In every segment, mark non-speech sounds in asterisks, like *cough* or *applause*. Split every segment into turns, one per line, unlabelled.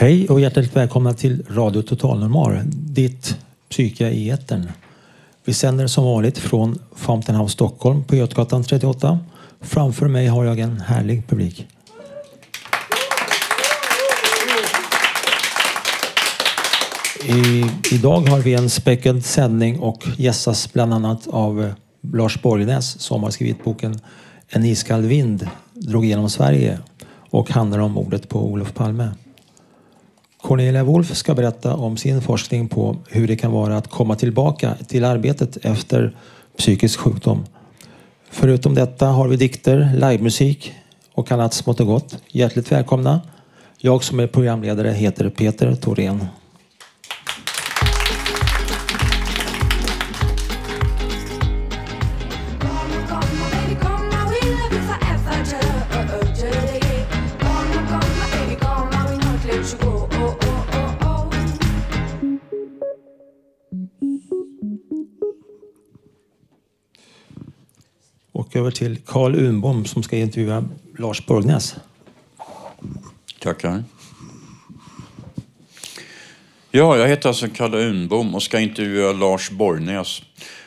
Hej och hjärtligt välkomna till Radio Total Normal, ditt psyke i etern. Vi sänder som vanligt från Fountain House Stockholm på Götgatan 38. Framför mig har jag en härlig publik. I, idag har vi en späckad sändning och gästas bland annat av eh, Lars Borgnäs som har skrivit boken En iskall vind drog genom Sverige och handlar om mordet på Olof Palme. Cornelia Wolf ska berätta om sin forskning på hur det kan vara att komma tillbaka till arbetet efter psykisk sjukdom. Förutom detta har vi dikter, livemusik och annat smått och gott. Hjärtligt välkomna. Jag som är programledare heter Peter Thorén. Och över till Carl Unbom som ska intervjua Lars Borgnäs.
Tackar. Ja, jag heter alltså Kalle Unbom och ska intervjua Lars Borgnäs.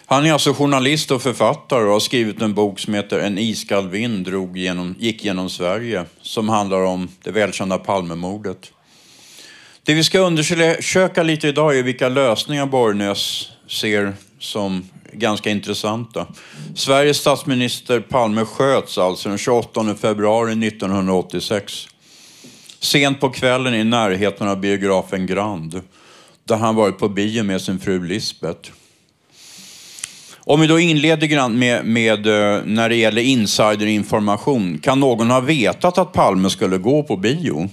Han är alltså journalist och författare och har skrivit en bok som heter En iskall vind drog genom, gick genom Sverige som handlar om det välkända Palmemordet. Det vi ska undersöka lite idag är vilka lösningar Borgnäs ser som ganska intressanta. Sveriges statsminister Palme sköts alltså den 28 februari 1986. Sent på kvällen i närheten av biografen Grand, där han varit på bio med sin fru Lisbeth. Om vi då inleder med, med eh, när det gäller insiderinformation. Kan någon ha vetat att Palme skulle gå på bio?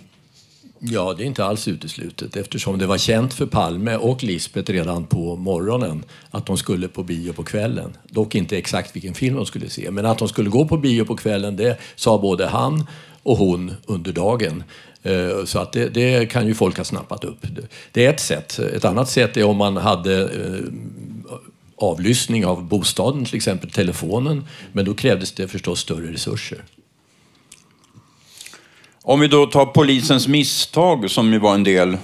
Ja, det är inte alls uteslutet eftersom det var känt för Palme och Lisbeth redan på morgonen att de skulle på bio på kvällen. Dock inte exakt vilken film de skulle se, men att de skulle gå på bio på kvällen det sa både han och hon under dagen. Eh, så att det, det kan ju folk ha snappat upp. Det är ett sätt. Ett annat sätt är om man hade eh, avlyssning av bostaden, till exempel telefonen. Men då krävdes det förstås större resurser.
Om vi då tar polisens misstag som ju var en del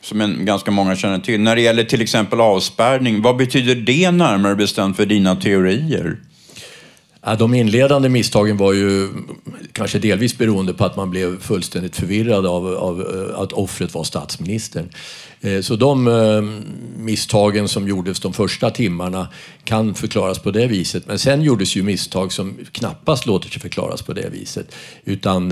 som en, ganska många känner till. När det gäller till exempel avspärrning, vad betyder det närmare bestämt för dina teorier?
Ja, de inledande misstagen var ju kanske delvis beroende på att man blev fullständigt förvirrad av, av eh, att offret var statsministern. Eh, så de eh, misstagen som gjordes de första timmarna kan förklaras på det viset. Men sen gjordes ju misstag som knappast låter sig förklaras på det viset. Utan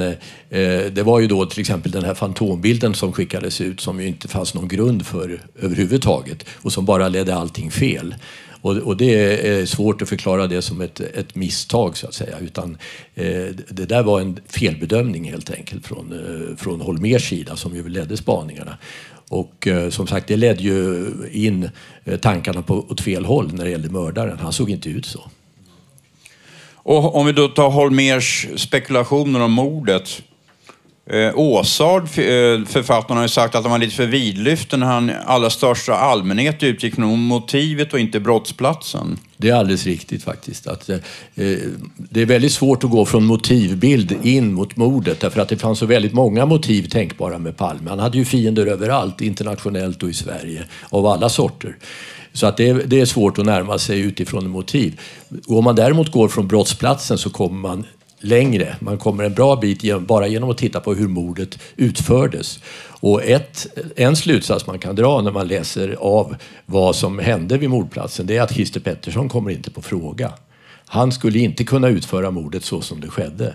det var ju då till exempel den här fantombilden som skickades ut som ju inte fanns någon grund för överhuvudtaget och som bara ledde allting fel. Och, och, det är svårt att förklara det som ett, ett misstag så att säga. Utan eh, det där var en felbedömning helt enkelt från, eh, från Holmers sida som ju ledde spaningarna. Och eh, som sagt, det ledde ju in eh, tankarna på, åt fel håll när det gällde mördaren. Han såg inte ut så.
Och om vi då tar Holmers spekulationer om mordet. Eh, Åsard, eh, författaren, har ju sagt att han var lite för vidlyftig när han i allra största allmänhet utgick från motivet och inte brottsplatsen.
Det är alldeles riktigt faktiskt. Att, eh, det är väldigt svårt att gå från motivbild in mot mordet därför att det fanns så väldigt många motiv tänkbara med Palme. Han hade ju fiender överallt, internationellt och i Sverige, av alla sorter. Så att det är, det är svårt att närma sig utifrån motiv. Och om man däremot går från brottsplatsen så kommer man längre. Man kommer en bra bit bara genom att titta på hur mordet utfördes. Och ett, en slutsats man kan dra när man läser av vad som hände vid mordplatsen det är att Christer Pettersson kommer inte på fråga. Han skulle inte kunna utföra mordet så som det skedde.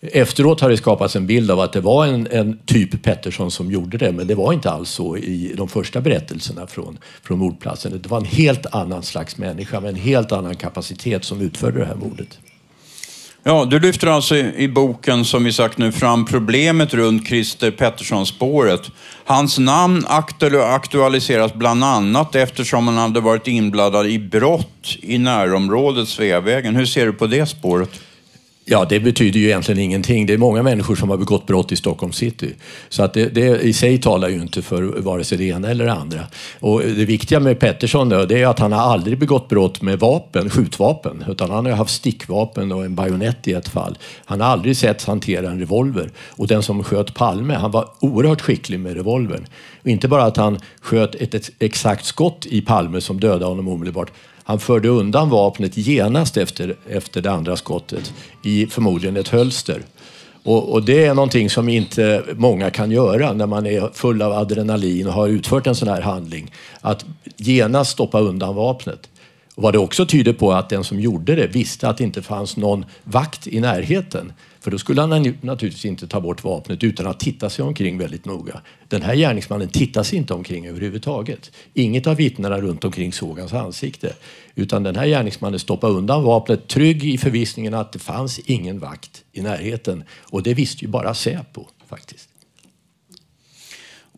Efteråt har det skapats en bild av att det var en, en, typ Pettersson som gjorde det, men det var inte alls så i de första berättelserna från, från mordplatsen. Det var en helt annan slags människa med en helt annan kapacitet som utförde det här mordet.
Ja, du lyfter alltså i boken, som vi sagt nu, fram problemet runt Christer Pettersson-spåret. Hans namn aktualiseras bland annat eftersom han hade varit inblandad i brott i närområdet Sveavägen. Hur ser du på det spåret?
Ja, det betyder ju egentligen ingenting. Det är många människor som har begått brott i Stockholm city. Så att det, det i sig talar ju inte för vare sig det ena eller det andra. Och det viktiga med Pettersson då, det är att han har aldrig begått brott med vapen, skjutvapen. Utan han har haft stickvapen och en bajonett i ett fall. Han har aldrig setts hantera en revolver. Och den som sköt Palme, han var oerhört skicklig med revolvern. Och inte bara att han sköt ett, ett exakt skott i Palme som dödade honom omedelbart. Han förde undan vapnet genast efter, efter det andra skottet i förmodligen ett hölster. Och, och, det är någonting som inte många kan göra när man är full av adrenalin och har utfört en sån här handling. Att genast stoppa undan vapnet. Och vad det också tyder på att den som gjorde det visste att det inte fanns någon vakt i närheten. För då skulle han naturligtvis inte ta bort vapnet utan att titta sig omkring väldigt noga. Den här gärningsmannen tittar sig inte omkring överhuvudtaget. Inget av vittnena runt omkring såg hans ansikte. Utan den här gärningsmannen stoppade undan vapnet trygg i förvissningen att det fanns ingen vakt i närheten. Och det visste ju bara Säpo faktiskt.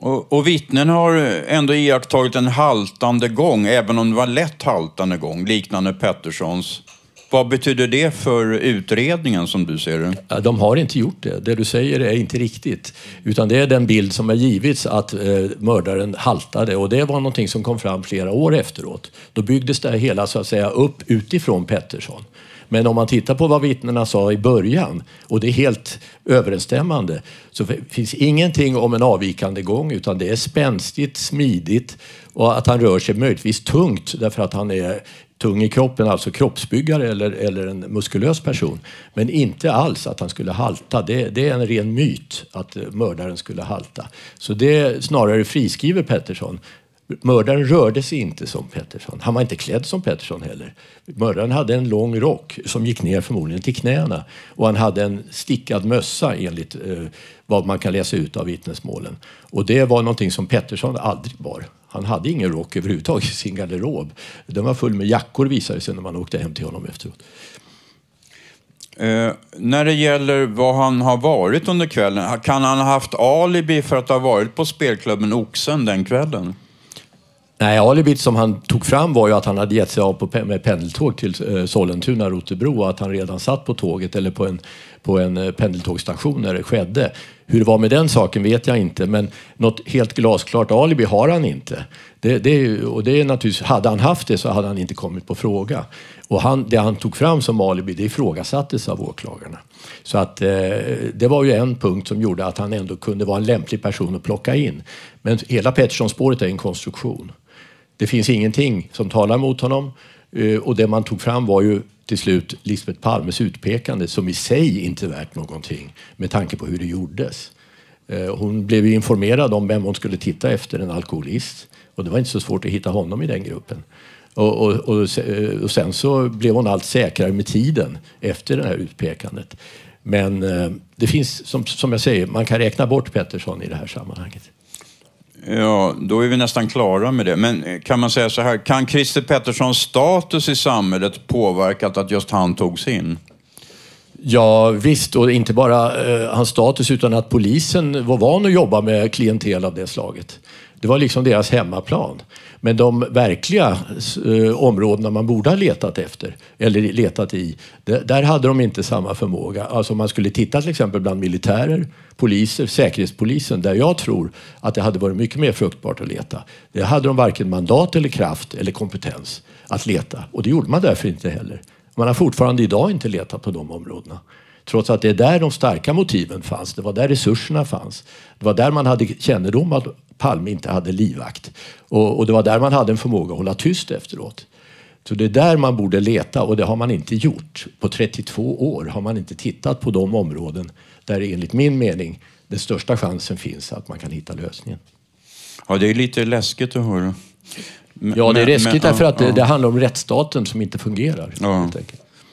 Och, och vittnen har ändå iakttagit en haltande gång, även om det var lätt haltande gång, liknande Petterssons. Vad betyder det för utredningen som du ser det?
De har inte gjort det. Det du säger är inte riktigt. Utan det är den bild som har givits att eh, mördaren haltade och det var någonting som kom fram flera år efteråt. Då byggdes det hela så att säga upp utifrån Pettersson. Men om man tittar på vad vittnena sa i början och det är helt överensstämmande så finns ingenting om en avvikande gång utan det är spänstigt, smidigt och att han rör sig möjligtvis tungt därför att han är tung i kroppen, alltså kroppsbyggare eller, eller en muskulös person. Men inte alls att han skulle halta. Det, det, är en ren myt att mördaren skulle halta. Så det snarare friskriver Pettersson. Mördaren rörde sig inte som Pettersson. Han var inte klädd som Pettersson heller. Mördaren hade en lång rock som gick ner förmodligen till knäna. Och han hade en stickad mössa enligt eh, vad man kan läsa ut av vittnesmålen. Och det var någonting som Pettersson aldrig bar. Han hade ingen rock överhuvudtaget i sin garderob. Den var full med jackor visade sig när man åkte hem till honom efteråt.
Eh, när det gäller vad han har varit under kvällen, kan han ha haft alibi för att ha varit på spelklubben Oxen den kvällen?
Nej, alibit som han tog fram var ju att han hade gett sig av på, med pendeltåg till eh, Sollentuna, Rotebro och att han redan satt på tåget eller på en, på en eh, pendeltågsstation när det skedde. Hur det var med den saken vet jag inte, men något helt glasklart alibi har han inte. Det, det, och det är naturligtvis, hade han haft det så hade han inte kommit på fråga. Och han, det han tog fram som alibi, det ifrågasattes av åklagarna. Så att eh, det var ju en punkt som gjorde att han ändå kunde vara en lämplig person att plocka in. Men hela Pettersson-spåret är en konstruktion. Det finns ingenting som talar mot honom Eh, och det man tog fram var ju till slut Lisbeth Palmes utpekande som i sig inte är värt någonting med tanke på hur det gjordes. Eh, hon blev ju informerad om vem hon skulle titta efter, en alkoholist. Och det var inte så svårt att hitta honom i den gruppen. Och, och, och, eh, och sen så blev hon allt säkrare med tiden efter det här utpekandet. Men det finns, som, som jag säger, man kan räkna bort Pettersson i det här sammanhanget.
Ja, då är vi nästan klara med det. Men eh, kan man säga så här, kan Christer Petterssons status i samhället påverkat att just han togs in?
Ja visst, och inte bara eh, hans status utan att polisen var van att jobba med klientel av det slaget. Det var liksom deras hemmaplan. Men de verkliga eh, områdena man borde ha letat efter, eller letat i, där hade de inte samma förmåga. Alltså om man skulle titta till exempel bland militärer, poliser, säkerhetspolisen, där jag tror att det hade varit mycket mer fruktbart att leta. Det hade de varken mandat eller kraft eller kompetens att leta. Och det gjorde man därför inte heller. Man har fortfarande idag inte letat på de områdena. Trots att det är där de starka motiven fanns. Det var där resurserna fanns. Det var där man hade kännedom att Palme inte hade livvakt. Och, och det var där man hade en förmåga att hålla tyst efteråt. Så det är där man borde leta och det har man inte gjort. På 32 år har man inte tittat på de områden där enligt min mening den största chansen finns att man kan hitta lösningen.
Ja, det är lite läskigt att höra.
Men, ja, det är läskigt men, därför att ja. det, det, handlar om rättsstaten som inte fungerar.
Ja.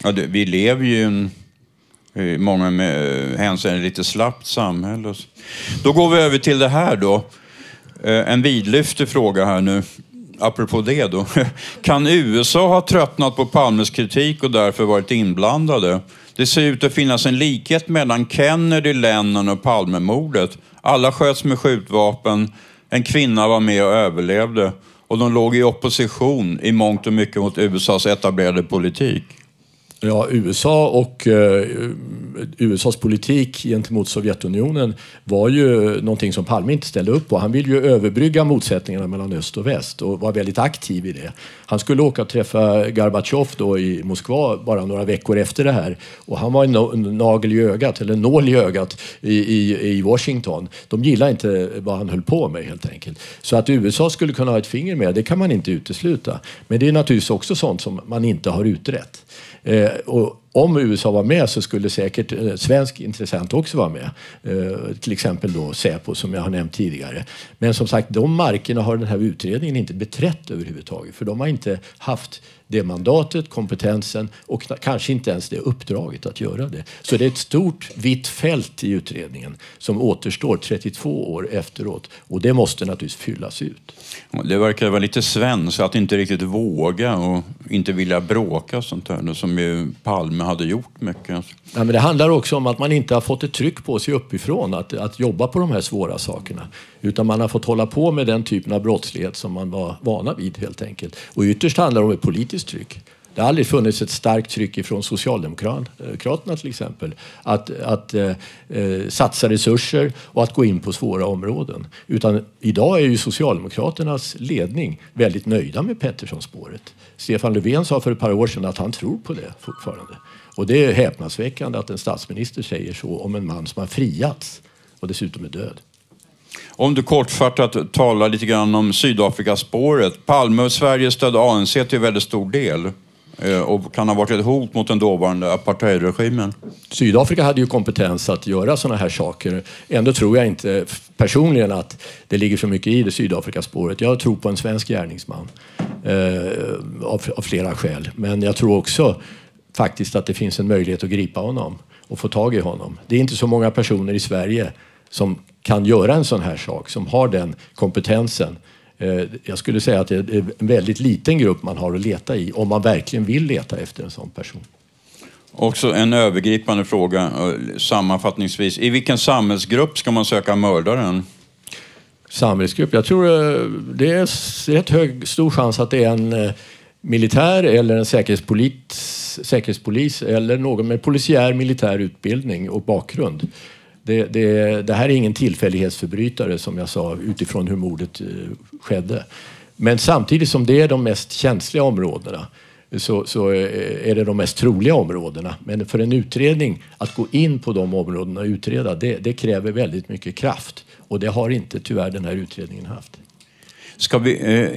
Ja, det, vi lever ju i en i många hänseenden lite slappt samhälle. Då går vi över till det här då. Eh, en vidlyftig fråga här nu. Apropå det då. *laughs* Kan USA ha tröttnat på Palmes kritik och därför varit inblandade? Det ser ut att finnas en likhet mellan Kennedy, Lennon och Palmemordet. Alla sköts med skjutvapen, en kvinna var med och överlevde och de låg i opposition i mångt och mycket mot USAs etablerade politik.
Ja, USA och eh, USAs politik gentemot Sovjetunionen var ju någonting som Palme inte ställde upp på. Han ville ju överbrygga motsättningarna mellan öst och väst och var väldigt aktiv i det. Han skulle åka och träffa Gorbatjov då i Moskva bara några veckor efter det här och han var en nagel i ögat, eller en nål i ögat i, i, i Washington. De gillade inte vad han höll på med helt enkelt. Så att USA skulle kunna ha ett finger med, det kan man inte utesluta. Men det är naturligtvis också sånt som man inte har utrett. Eh, och om USA var med så skulle säkert en svensk intressent också vara med. Eh, till exempel då Säpo som jag har nämnt tidigare. Men som sagt, de markerna har den här utredningen inte beträtt överhuvudtaget. För de har inte haft det mandatet, kompetensen och kanske inte ens det uppdraget att göra det. Så det är ett stort vitt fält i utredningen som återstår 32 år efteråt och det måste naturligtvis fyllas ut.
Det verkar vara lite svenskt att inte riktigt våga och inte vilja bråka och sånt där som ju Palme hade gjort mycket. Ja,
men det handlar också om att man inte har fått ett tryck på sig uppifrån att, att jobba på de här svåra sakerna. Utan man har fått hålla på med den typen av brottslighet som man var vana vid helt enkelt. Och ytterst handlar det om ett politiskt tryck. Det har aldrig funnits ett starkt tryck från Socialdemokraterna till exempel att, att eh, eh, satsa resurser och att gå in på svåra områden. Utan idag är ju Socialdemokraternas ledning väldigt nöjda med Petterssonspåret. Stefan Löfven sa för ett par år sedan att han tror på det fortfarande. Och det är häpnadsväckande att en statsminister säger så om en man som har friats och dessutom är död.
Om du kortfattat talar lite grann om Sydafrikaspåret. Palme och Sverige stödde ANC till väldigt stor del eh, och kan ha varit ett hot mot den dåvarande apartheidregimen.
Sydafrika hade ju kompetens att göra sådana här saker. Ändå tror jag inte personligen att det ligger så mycket i det Sydafrikaspåret. Jag tror på en svensk gärningsman eh, av, av flera skäl. Men jag tror också faktiskt att det finns en möjlighet att gripa honom och få tag i honom. Det är inte så många personer i Sverige som kan göra en sån här sak, som har den kompetensen. Eh, jag skulle säga att det är en väldigt liten grupp man har att leta i om man verkligen vill leta efter en sån person.
Också en övergripande fråga eh, sammanfattningsvis. I vilken samhällsgrupp ska man söka mördaren?
Samhällsgrupp? Jag tror eh, det är rätt hög, stor chans att det är en militär eller en säkerhetspolis, säkerhetspolis eller någon med polisiär militär utbildning och bakgrund. Det, det, det, här är ingen tillfällighetsförbrytare som jag sa utifrån hur mordet eh, skedde. Men samtidigt som det är de mest känsliga områdena så, så, eh, är det de mest troliga områdena. Men för en utredning att gå in på de områdena och utreda det, det kräver väldigt mycket kraft. Och det har inte tyvärr den här utredningen haft.
Ska vi,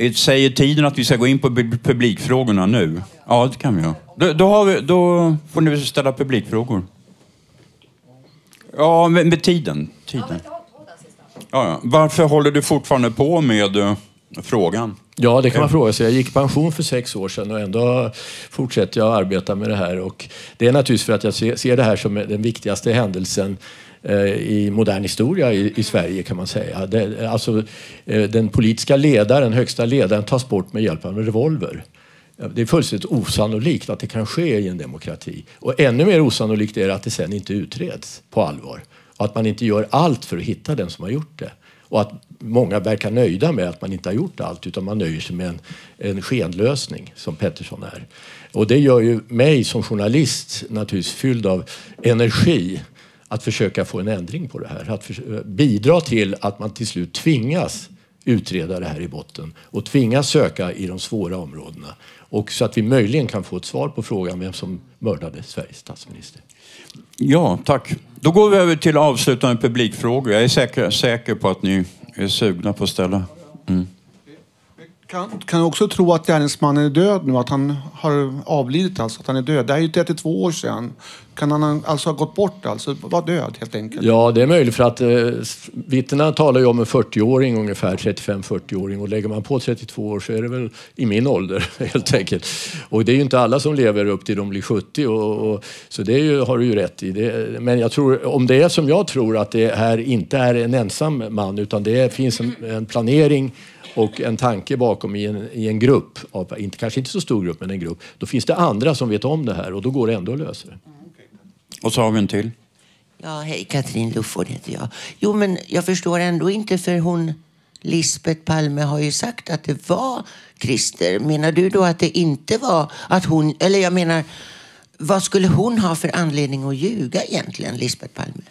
eh, säger tiden att vi ska gå in på publikfrågorna nu? Ja, det kan vi göra. Då, då, vi, då får ni ställa publikfrågor. Ja, med, med tiden. tiden. Ja, ja. Varför håller du fortfarande på med uh, frågan?
Ja, det kan man fråga sig. Jag gick i pension för sex år sedan och ändå fortsätter jag arbeta med det här. Och det är naturligtvis för att jag ser det här som den viktigaste händelsen eh, Eh, i modern historia i, i, Sverige kan man säga. Det, alltså, eh, den politiska ledaren, högsta ledaren tas bort med hjälp av en revolver. Det är fullständigt osannolikt att det kan ske i en demokrati. Och ännu mer osannolikt är det att det sen inte utreds på allvar. Och att man inte gör allt för att hitta den som har gjort det. Och att många verkar nöjda med att man inte har gjort allt utan man nöjer sig med en, en skenlösning som Pettersson är. Och det gör ju mig som journalist naturligtvis fylld av energi att försöka få en ändring på det här. Att eh, bidra till att man till slut tvingas utreda det här i botten och tvingas söka i de svåra områdena. Och så att vi möjligen kan få ett svar på frågan vem som mördade Sveriges statsminister.
Ja, tack. Då går vi över till avslutande publikfrågor. Jag är säker, säker på att ni är sugna på att ställa. Mm.
Kan, kan jag också tro att gärningsmannen är död nu, att han har avlidit, alltså att han är död. Det här är ju 32 år sedan. Kan han alltså ha gått bort, alltså vara död helt enkelt?
Ja, det är möjligt för att eh, vittnena talar ju om en 40-åring ungefär, 35-40-åring och lägger man på 32 år så är det väl i min ålder *laughs* helt enkelt. Och det är ju inte alla som lever upp till de blir 70 och, och så det ju, har du ju rätt i. Det, men jag tror, om det är som jag tror att det här inte är en ensam man utan det finns en, en planering och en tanke bakom i en, i en grupp, av, inte, kanske inte så stor grupp men en grupp, då finns det andra som vet om det här och då går det ändå att lösa det.
Och så har vi en till.
Ja, hej, Katrin Lufford heter jag. Jo, men jag förstår ändå inte för hon Lisbeth Palme har ju sagt att det var Christer. Menar du då att det inte var att hon, eller jag menar, vad skulle hon ha för anledning att ljuga egentligen, Lisbeth Palme?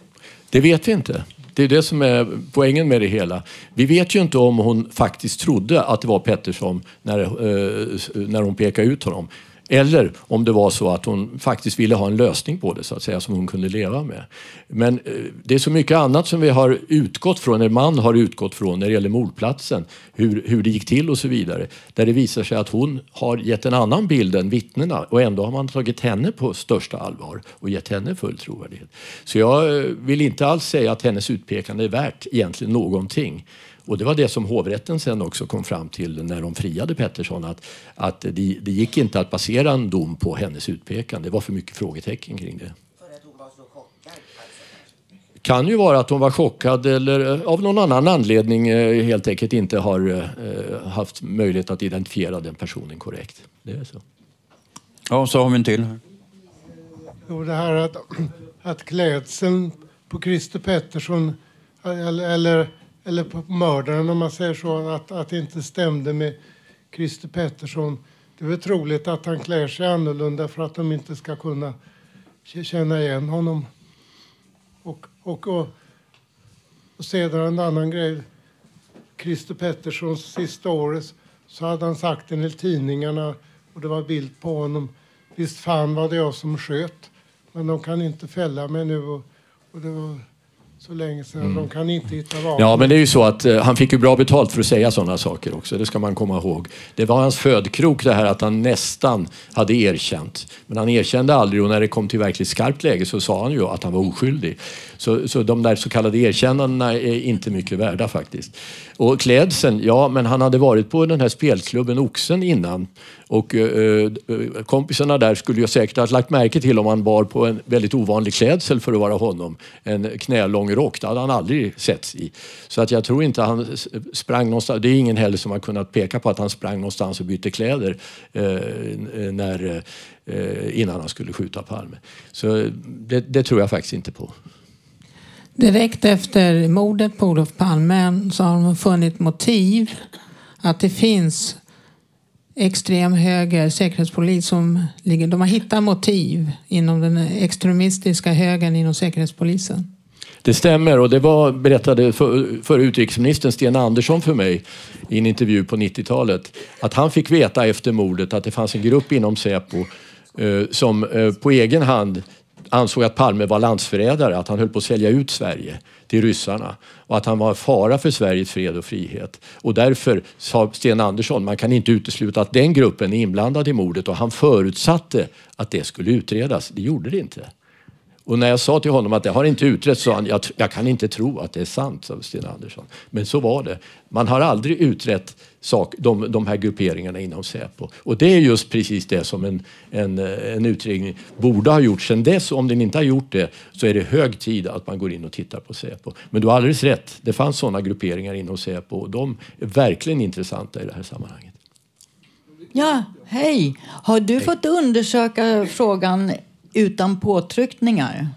Det vet vi inte. Det är det som är poängen med det hela. Vi vet ju inte om hon faktiskt trodde att det var Pettersson när, eh, när hon pekade ut honom. Eller om det var så att hon faktiskt ville ha en lösning på det så att säga som hon kunde leva med. Men eh, det är så mycket annat som vi har utgått från, eller man har utgått från när det gäller mordplatsen. Hur, hur det gick till och så vidare. Där det visar sig att hon har gett en annan bild än vittnena och ändå har man tagit henne på största allvar och gett henne full trovärdighet. Så jag eh, vill inte alls säga att hennes utpekande är värt egentligen någonting. Och det var det som hovrätten sen också kom fram till när de friade Pettersson. Att, att det, det gick inte att basera en dom på hennes utpekande. Det var för mycket frågetecken kring det. Kan ju vara att hon var chockad eller av någon annan anledning eh, helt enkelt inte har eh, haft möjlighet att identifiera den personen korrekt. Det är så.
Ja, så har vi en till.
Jo, det här att, *clears throat* att klädseln på Christer Pettersson eller, eller på mördaren om man säger så, att, att det inte stämde med Christer Pettersson. Det är väl troligt att han klär sig annorlunda för att de inte ska kunna känna igen honom. Och, och, och, och sedan en annan grej. Christer Petterssons sista året så hade han sagt en i tidningarna och det var bild på honom. Visst fan var det jag som sköt, men de kan inte fälla mig nu. Och, och det var så länge sedan. Mm. De kan inte hitta vapen.
Ja, men det är ju så att eh, han fick ju bra betalt för att säga sådana saker också. Det ska man komma ihåg. Det var hans födkrok det här att han nästan hade erkänt. Men han erkände aldrig och när det kom till verkligt skarpt läge så sa han ju att han var oskyldig. Så, så de där så kallade erkännandena är inte mycket värda faktiskt. Och klädseln, ja men han hade varit på den här spelklubben Oxen innan och eh, eh, kompisarna där skulle ju säkert ha lagt märke till om han bar på en väldigt ovanlig klädsel för att vara honom. En knälång rock, det hade han aldrig sett i. Så att jag tror inte han sprang någonstans. Det är ingen heller som har kunnat peka på att han sprang någonstans och bytte kläder eh, när, eh, innan han skulle skjuta Palme. Så eh, det, det tror jag faktiskt inte på.
Direkt efter mordet på Olof Palme så har de funnit motiv att det finns extrem höger säkerhetspolis som ligger... De har hittat motiv inom den extremistiska högern inom Säkerhetspolisen.
Det stämmer och det var, berättade för, för utrikesministern Sten Andersson för mig i en intervju på 90-talet att han fick veta efter mordet att det fanns en grupp inom Säpo eh, som eh, på egen hand ansåg att Palme var landsförrädare, att han höll på att sälja ut Sverige till ryssarna och att han var en fara för Sveriges fred och frihet. Och därför sa Sten Andersson, man kan inte utesluta att den gruppen är inblandad i mordet och han förutsatte att det skulle utredas. Det gjorde det inte. Och när jag sa till honom att det har inte utretts sa han, jag, jag kan inte tro att det är sant, sa Sten Andersson. Men så var det. Man har aldrig utrett sak, de, de här grupperingarna inom Säpo. Och det är just precis det som en, en, en utredning borde ha gjort sedan dess. Om den inte har gjort det så är det hög tid att man går in och tittar på Säpo. Men du har alldeles rätt, det fanns sådana grupperingar inom Säpo och de är verkligen intressanta i det här sammanhanget.
Ja, hej! Har du hej. fått undersöka frågan utan påtryckningar?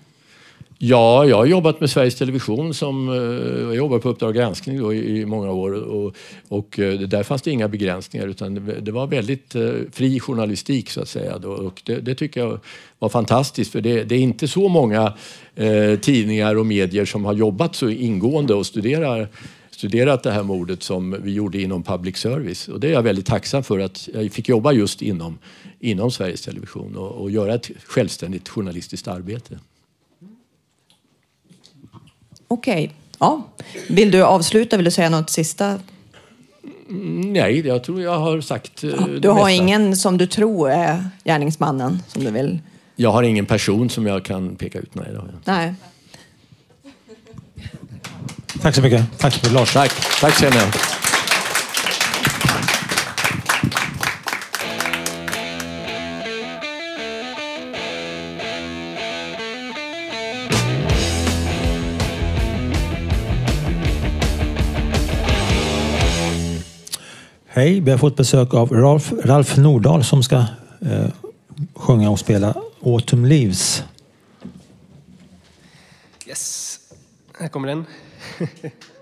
Ja, jag har jobbat med Sveriges Television som eh, jag jobbar på Uppdrag granskning då i, i många år och, och eh, där fanns det inga begränsningar utan det, det var väldigt eh, fri journalistik så att säga då, och det, det, tycker jag var fantastiskt för det, det är inte så många eh, tidningar och medier som har jobbat så ingående och studerar studerat det här mordet som vi gjorde inom public service. Och det är jag väldigt tacksam för att jag fick jobba just inom, inom Sveriges Television och, och göra ett självständigt journalistiskt arbete.
Okej. Okay. Ja. Vill du avsluta? Vill du säga något sista?
Mm, nej, jag tror jag har sagt
ja, eh, Du har mesta. ingen som du tror är gärningsmannen som du vill?
Jag har ingen person som jag kan peka ut. Nej,
nej.
Tack så mycket. Tack så mycket, Lars.
Tack. Tack så mycket.
Hej, vi har fått besök av Ralf, Ralf Nordahl som ska eh, sjunga och spela Autumn Leaves.
Yes, här kommer den. *laughs*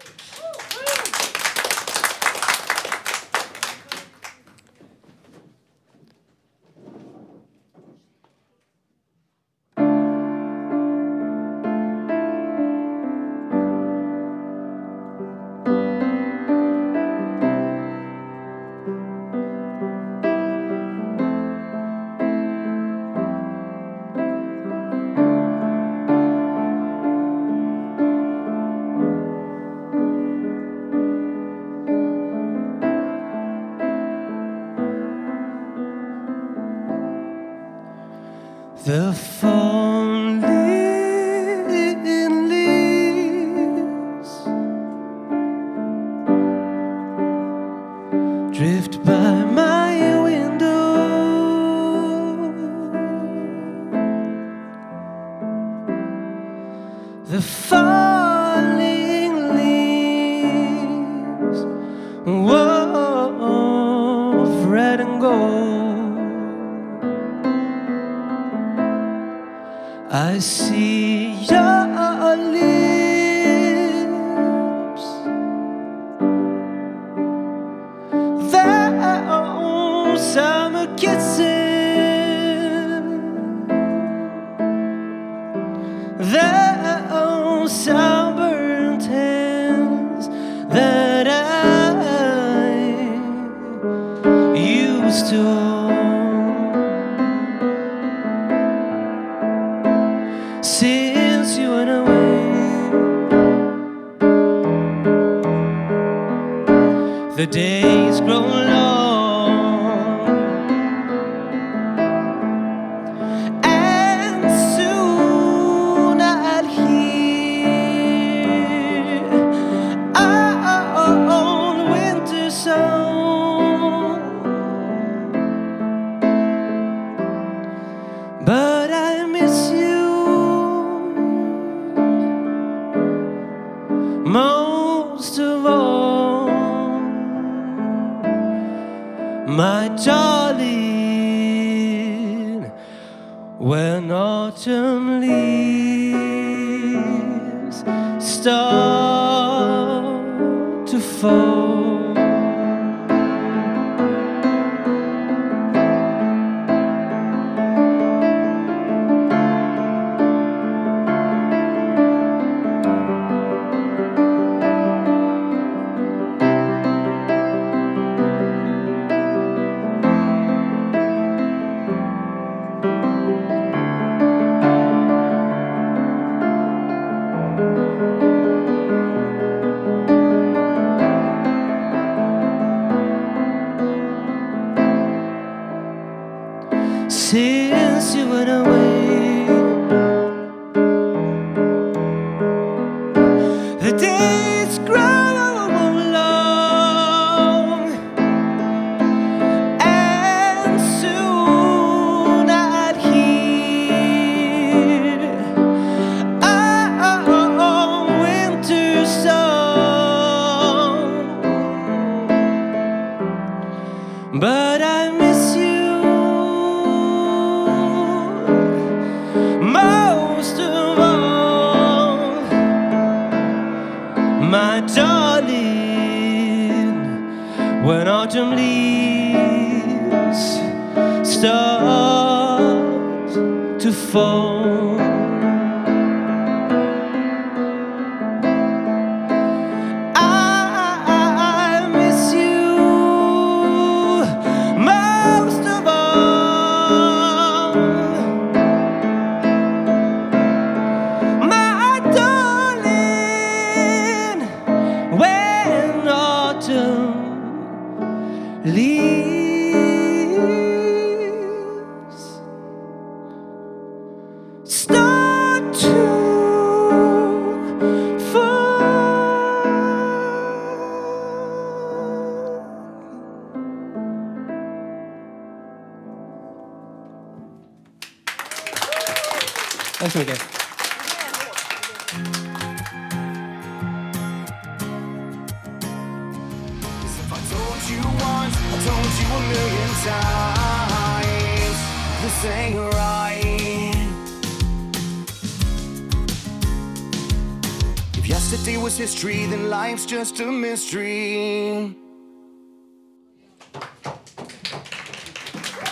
just a mystery.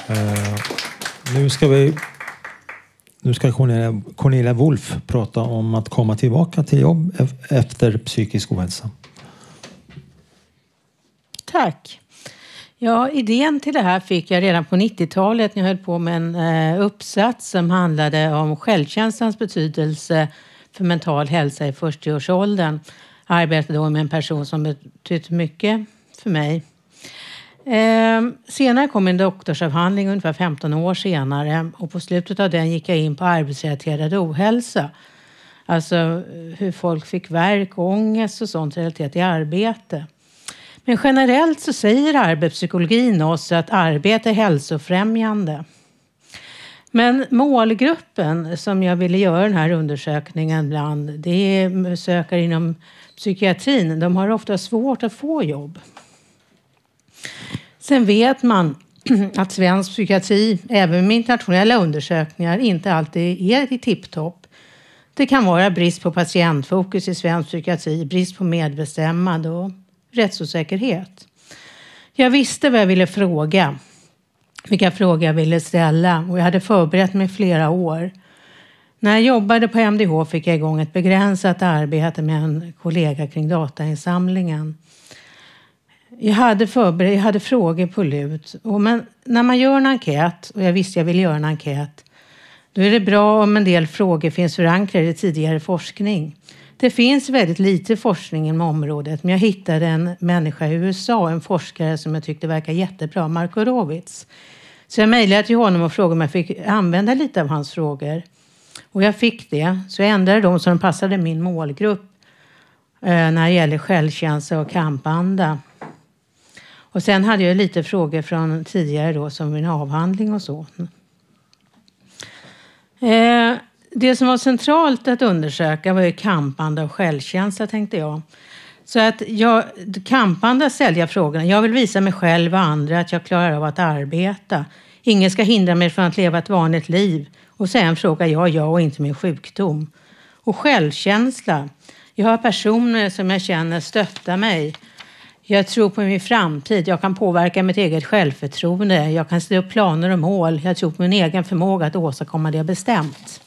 Eh, nu ska vi nu ska Cornelia, Cornelia Wolf prata om att komma tillbaka till jobb ef- efter psykisk ohälsa.
Tack. Ja, idén till det här fick jag redan på 90-talet när jag höll på med en eh, uppsats som handlade om självkänslans betydelse för mental hälsa i 40-årsåldern. Arbetade då med en person som betytt mycket för mig. Eh, senare kom en doktorsavhandling ungefär 15 år senare och på slutet av den gick jag in på arbetsrelaterad ohälsa. Alltså eh, hur folk fick värk, ångest och sånt relaterat till arbete. Men generellt så säger arbetspsykologin oss att arbete är hälsofrämjande. Men målgruppen som jag ville göra den här undersökningen bland, det är sökare inom psykiatrin. De har ofta svårt att få jobb. Sen vet man *clears throat* att svensk psykiatri, även med internationella undersökningar, inte alltid är i tipptopp. Det kan vara brist på patientfokus i svensk psykiatri, brist på medbestämmande och rättsosäkerhet. Jag visste vad jag ville fråga, vilka frågor jag ville ställa och jag hade förberett mig flera år. När jag jobbade på MDH fick jag igång ett begränsat arbete med en kollega kring datainsamlingen. Jag hade, förberett, jag hade frågor på lut. Och men när man gör en enkät, och jag visste jag ville göra en enkät, då är det bra om en del frågor finns förankrade i tidigare forskning. Det finns väldigt lite forskning inom området, men jag hittade en människa i USA, en forskare som jag tyckte verkar jättebra, Marko Rovitz. Så jag mejlade till honom och frågade om jag fick använda lite av hans frågor. Och jag fick det, så jag ändrade dem så de passade min målgrupp eh, när det gäller självkänsla och kampanda. Och sen hade jag lite frågor från tidigare då, som min avhandling och så. Eh, det som var centralt att undersöka var ju kampande och självkänsla tänkte jag. Så att jag, kampande ställde jag frågorna. Jag vill visa mig själv och andra att jag klarar av att arbeta. Ingen ska hindra mig från att leva ett vanligt liv. Och sen frågar jag ja och inte min sjukdom. Och självkänsla. Jag har personer som jag känner stöttar mig. Jag tror på min framtid. Jag kan påverka mitt eget självförtroende. Jag kan ställa upp planer och mål. Jag tror på min egen förmåga att åstadkomma det jag bestämt.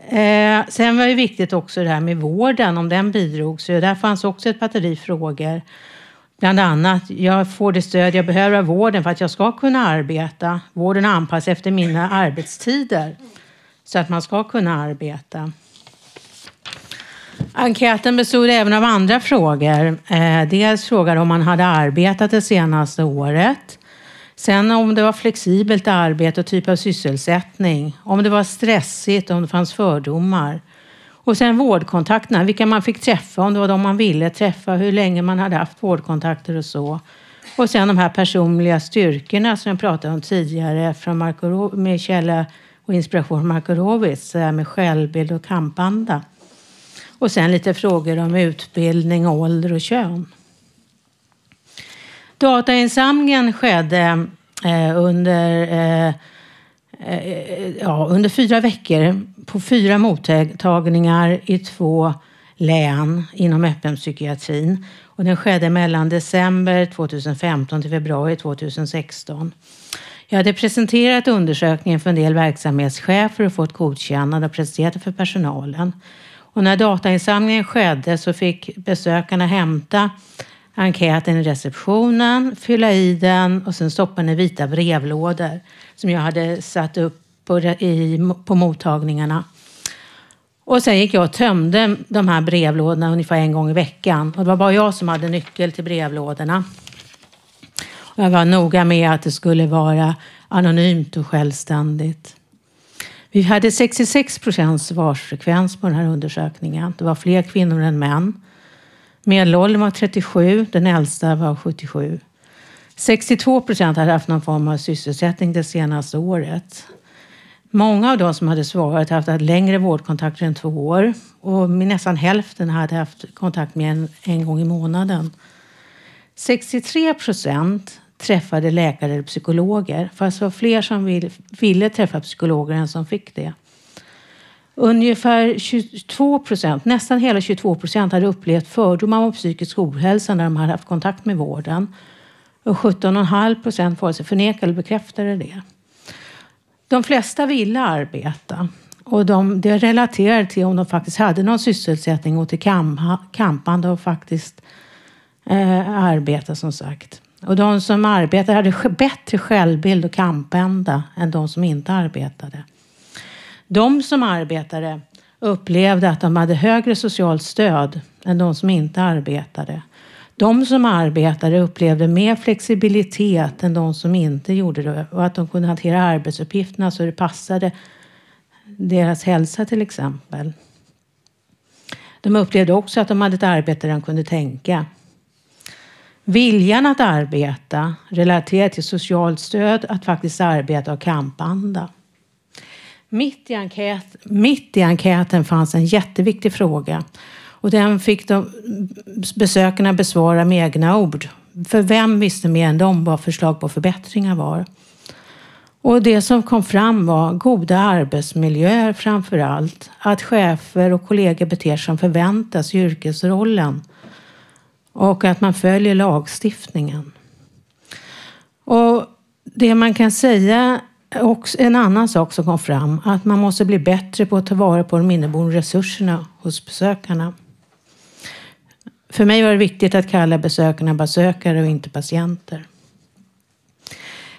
Eh, sen var det viktigt också det här med vården, om den bidrog. Så där fanns också ett batteri frågor. Bland annat, jag får det stöd jag behöver av vården för att jag ska kunna arbeta. Vården anpassas efter mina arbetstider så att man ska kunna arbeta. Enkäten bestod även av andra frågor. Eh, dels frågade om man hade arbetat det senaste året. Sen om det var flexibelt arbete och typ av sysselsättning. Om det var stressigt, om det fanns fördomar. Och sen vårdkontakterna, vilka man fick träffa, om det var de man ville träffa, hur länge man hade haft vårdkontakter och så. Och sen de här personliga styrkorna som jag pratade om tidigare från Marco, med källa och inspiration från Marko Rovitz, det här med självbild och kampanda. Och sen lite frågor om utbildning, ålder och kön. Datainsamlingen skedde eh, under, eh, eh, ja, under fyra veckor på fyra mottagningar i två län inom öppenpsykiatrin. Och den skedde mellan december 2015 till februari 2016. Jag hade presenterat undersökningen för en del verksamhetschefer och fått godkännande och presenterat det för personalen. Och när datainsamlingen skedde så fick besökarna hämta enkäten i receptionen, fylla i den och sen stoppa den i vita brevlådor som jag hade satt upp på, i, på mottagningarna. Och sen gick jag och tömde de här brevlådorna ungefär en gång i veckan. Och det var bara jag som hade nyckel till brevlådorna. Och jag var noga med att det skulle vara anonymt och självständigt. Vi hade 66 procents svarsfrekvens på den här undersökningen. Det var fler kvinnor än män. Medelåldern var 37, den äldsta var 77. 62 procent hade haft någon form av sysselsättning det senaste året. Många av de som hade svarat hade haft längre vårdkontakter än två år och nästan hälften hade haft kontakt med en, en gång i månaden. 63 procent träffade läkare eller psykologer, fast det var fler som vill, ville träffa psykologer än som fick det. Ungefär 22 procent, nästan hela 22 procent hade upplevt fördomar om psykisk ohälsa när de hade haft kontakt med vården. Och 17,5 procent vare sig förnekade eller bekräftade det. De flesta ville arbeta. Och de, det relaterade till om de faktiskt hade någon sysselsättning och till kamp, kampande och faktiskt eh, arbeta som sagt. Och de som arbetade hade bättre självbild och kampända än de som inte arbetade. De som arbetade upplevde att de hade högre socialt stöd än de som inte arbetade. De som arbetade upplevde mer flexibilitet än de som inte gjorde det och att de kunde hantera arbetsuppgifterna så det passade deras hälsa till exempel. De upplevde också att de hade ett arbete där de kunde tänka. Viljan att arbeta relaterat till socialt stöd, att faktiskt arbeta och kampanda. Mitt i, enkät, mitt i enkäten fanns en jätteviktig fråga och den fick de besökarna besvara med egna ord. För vem visste mer än de vad förslag på förbättringar var? Och det som kom fram var goda arbetsmiljöer framför allt. Att chefer och kollegor beter sig som förväntas i yrkesrollen. Och att man följer lagstiftningen. Och det man kan säga, och en annan sak som kom fram, att man måste bli bättre på att ta vara på de inneboende resurserna hos besökarna. För mig var det viktigt att kalla besökarna besökare och inte patienter.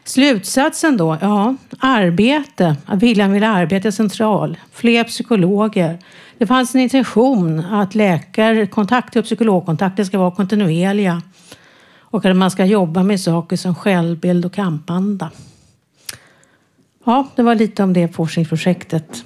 Slutsatsen då? Ja, arbete. Att viljan vill arbeta är central. Fler psykologer. Det fanns en intention att läkarkontakter och psykologkontakter ska vara kontinuerliga. Och att man ska jobba med saker som självbild och kampanda. Ja, det var lite om det forskningsprojektet.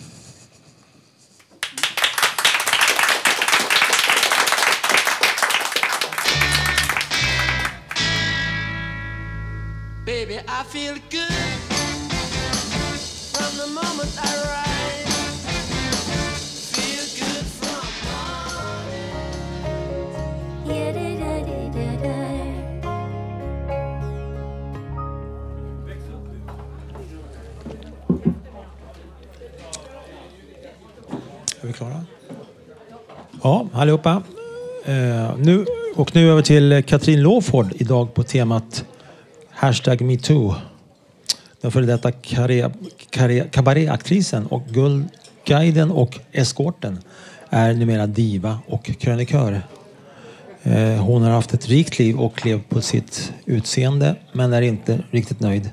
Allihopa. Eh, nu, och nu över till Katrin Låford idag på temat Hashtag metoo. Den före detta kabaréaktrisen och Guldguiden och eskorten är numera diva och krönikör. Eh, Hon har haft ett rikt liv och levt på sitt utseende men är inte riktigt nöjd.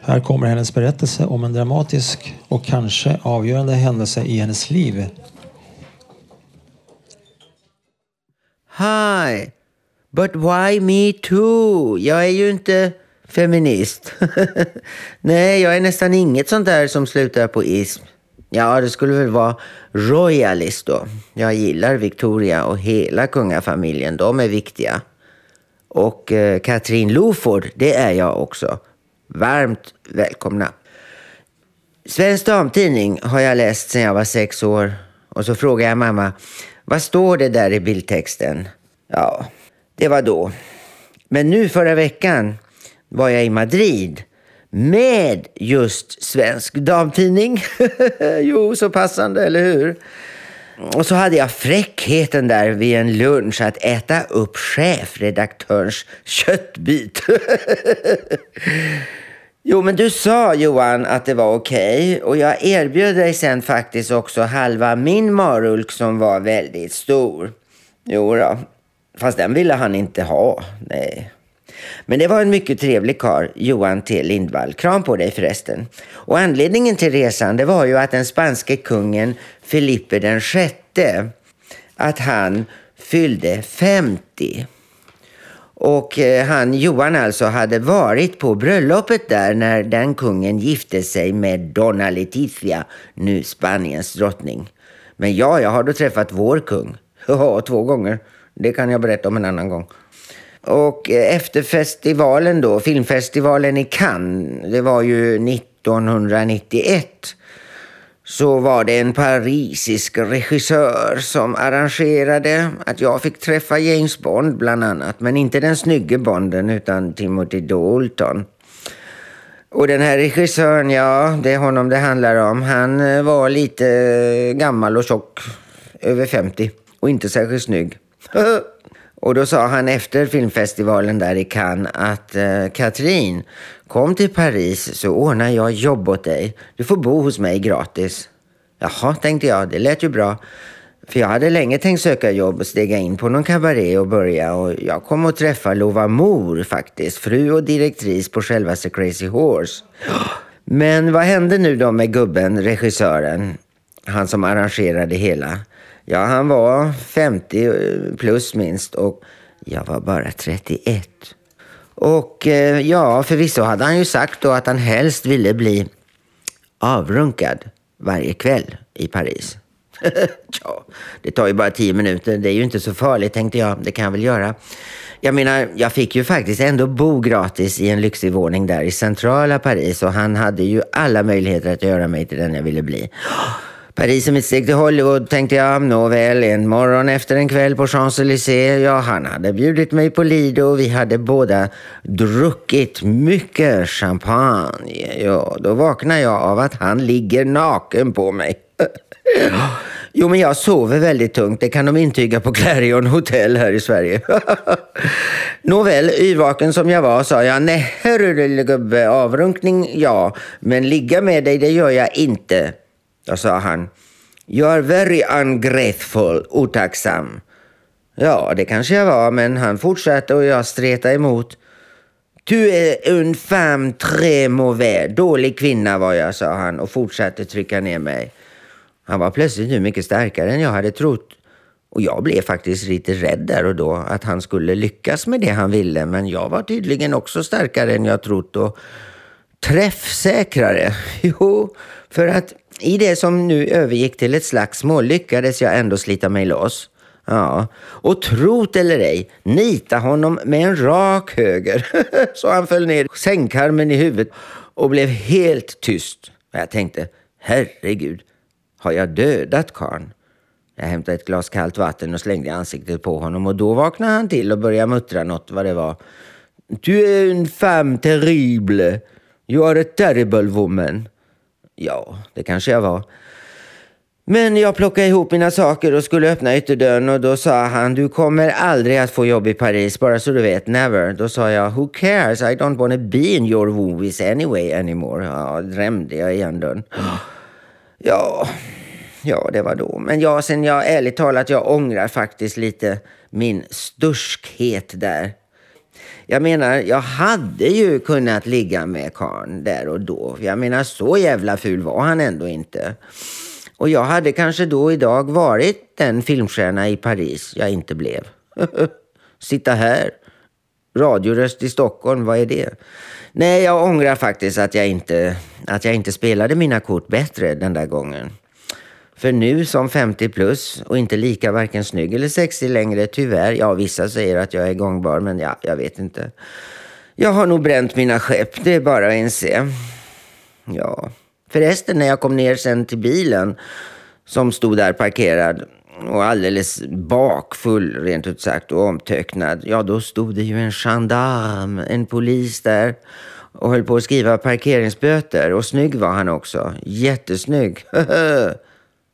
Här kommer hennes berättelse om en dramatisk och kanske avgörande händelse i hennes liv.
Hi, but why me too? Jag är ju inte feminist. *laughs* Nej, jag är nästan inget sånt där som slutar på ism. Ja, det skulle väl vara royalist då. Jag gillar Victoria och hela kungafamiljen. De är viktiga. Och eh, Katrin Loford, det är jag också. Varmt välkomna. Svensk Damtidning har jag läst sedan jag var sex år. Och så frågade jag mamma, vad står det där i bildtexten? Ja, det var då. Men nu förra veckan var jag i Madrid med just Svensk Damtidning. *laughs* jo, så passande, eller hur? Och så hade jag fräckheten där vid en lunch att äta upp chefredaktörens köttbit. *laughs* Jo, men du sa Johan att det var okej och jag erbjöd dig sen faktiskt också halva min marulk som var väldigt stor. Jo då, fast den ville han inte ha. Nej. Men det var en mycket trevlig karl, Johan T Lindvall. Kram på dig förresten. Och anledningen till resan det var ju att den spanske kungen Felipe den sjätte, att han fyllde 50. Och eh, han, Johan alltså, hade varit på bröllopet där när den kungen gifte sig med Donna Letizia, nu Spaniens drottning. Men ja, jag har då träffat vår kung. *laughs* Ja, två gånger. Det kan jag berätta om en annan gång. Och eh, efter festivalen då, filmfestivalen i Cannes, det var ju 1991, så var det en parisisk regissör som arrangerade att jag fick träffa James Bond bland annat. Men inte den snygge Bonden utan Timothy Dalton. Och den här regissören, ja, det är honom det handlar om. Han eh, var lite eh, gammal och tjock, över 50 och inte särskilt snygg. *laughs* och då sa han efter filmfestivalen där i Cannes att eh, Katrin, kom till Paris så ordnar jag jobb åt dig. Du får bo hos mig gratis. Jaha, tänkte jag, det lät ju bra. För jag hade länge tänkt söka jobb och stega in på någon kabaré och börja. Och jag kom att träffa Lova Mor faktiskt, fru och direktris på självaste Crazy Horse. *gasps* Men vad hände nu då med gubben, regissören? Han som arrangerade det hela. Ja, han var 50 eh, plus minst och jag var bara 31. Och eh, ja, förvisso hade han ju sagt då att han helst ville bli avrunkad varje kväll i Paris. *laughs* ja, det tar ju bara tio minuter. Det är ju inte så farligt tänkte jag. Det kan jag väl göra. Jag menar, jag fick ju faktiskt ändå bo gratis i en lyxig våning där i centrala Paris och han hade ju alla möjligheter att göra mig till den jag ville bli. Paris är mitt steg till Hollywood tänkte jag. Nåväl, en morgon efter en kväll på Champs-Élysées. Ja, han hade bjudit mig på Lido och vi hade båda druckit mycket champagne. Ja, då vaknar jag av att han ligger naken på mig. *laughs* Jo, men jag sover väldigt tungt. Det kan de intyga på Clarion Hotel här i Sverige. *laughs* Nåväl, yrvaken som jag var sa jag, nej hörru lille gubbe, avrunkning ja, men ligga med dig det gör jag inte. Då sa han, you are very ungrateful, otacksam. Ja, det kanske jag var, men han fortsatte och jag stretade emot. Du är en femme très mauvais, dålig kvinna var jag, sa han och fortsatte trycka ner mig. Han var plötsligt nu mycket starkare än jag hade trott. Och jag blev faktiskt lite rädd där och då att han skulle lyckas med det han ville. Men jag var tydligen också starkare än jag trott och träffsäkrare. *laughs* Jo, för att i det som nu övergick till ett slagsmål lyckades jag ändå slita mig loss. Ja, och trot eller ej, nita honom med en rak höger *laughs* så han föll ner sängkarmen i huvudet och blev helt tyst. Jag tänkte, herregud, har jag dödat karln? Jag hämtade ett glas kallt vatten och slängde i ansiktet på honom och då vaknade han till och började muttra något vad det var. Du är en femme terrible. You are a terrible woman. Ja, det kanske jag var. Men jag plockade ihop mina saker och skulle öppna ytterdörren och då sa han du kommer aldrig att få jobb i Paris, bara så du vet, never. Då sa jag who cares, I don't wanna be in your movies anyway anymore. Ja, drämde jag igen dörren. Ja, ja, det var då. Men ja, sen jag ärligt talat, jag ångrar faktiskt lite min sturskhet där. Jag menar, jag hade ju kunnat ligga med karln där och då. Jag menar, så jävla ful var han ändå inte. Och jag hade kanske då idag varit den filmstjärna i Paris jag inte blev. *laughs* Sitta här. Radioröst i Stockholm, vad är det? Nej, jag ångrar faktiskt att jag inte, att jag inte spelade mina kort bättre den där gången. För nu som 50 plus och inte lika varken snygg eller sexig längre, tyvärr. Ja, vissa säger att jag är gångbar, men ja, jag vet inte. Jag har nog bränt mina skepp, det är bara att inse. Ja, förresten när jag kom ner sen till bilen som stod där parkerad och alldeles bakfull rent ut sagt och omtöcknad. Ja, då stod det ju en gendarm, en polis där och höll på att skriva parkeringsböter. Och snygg var han också. Jättesnygg. *laughs*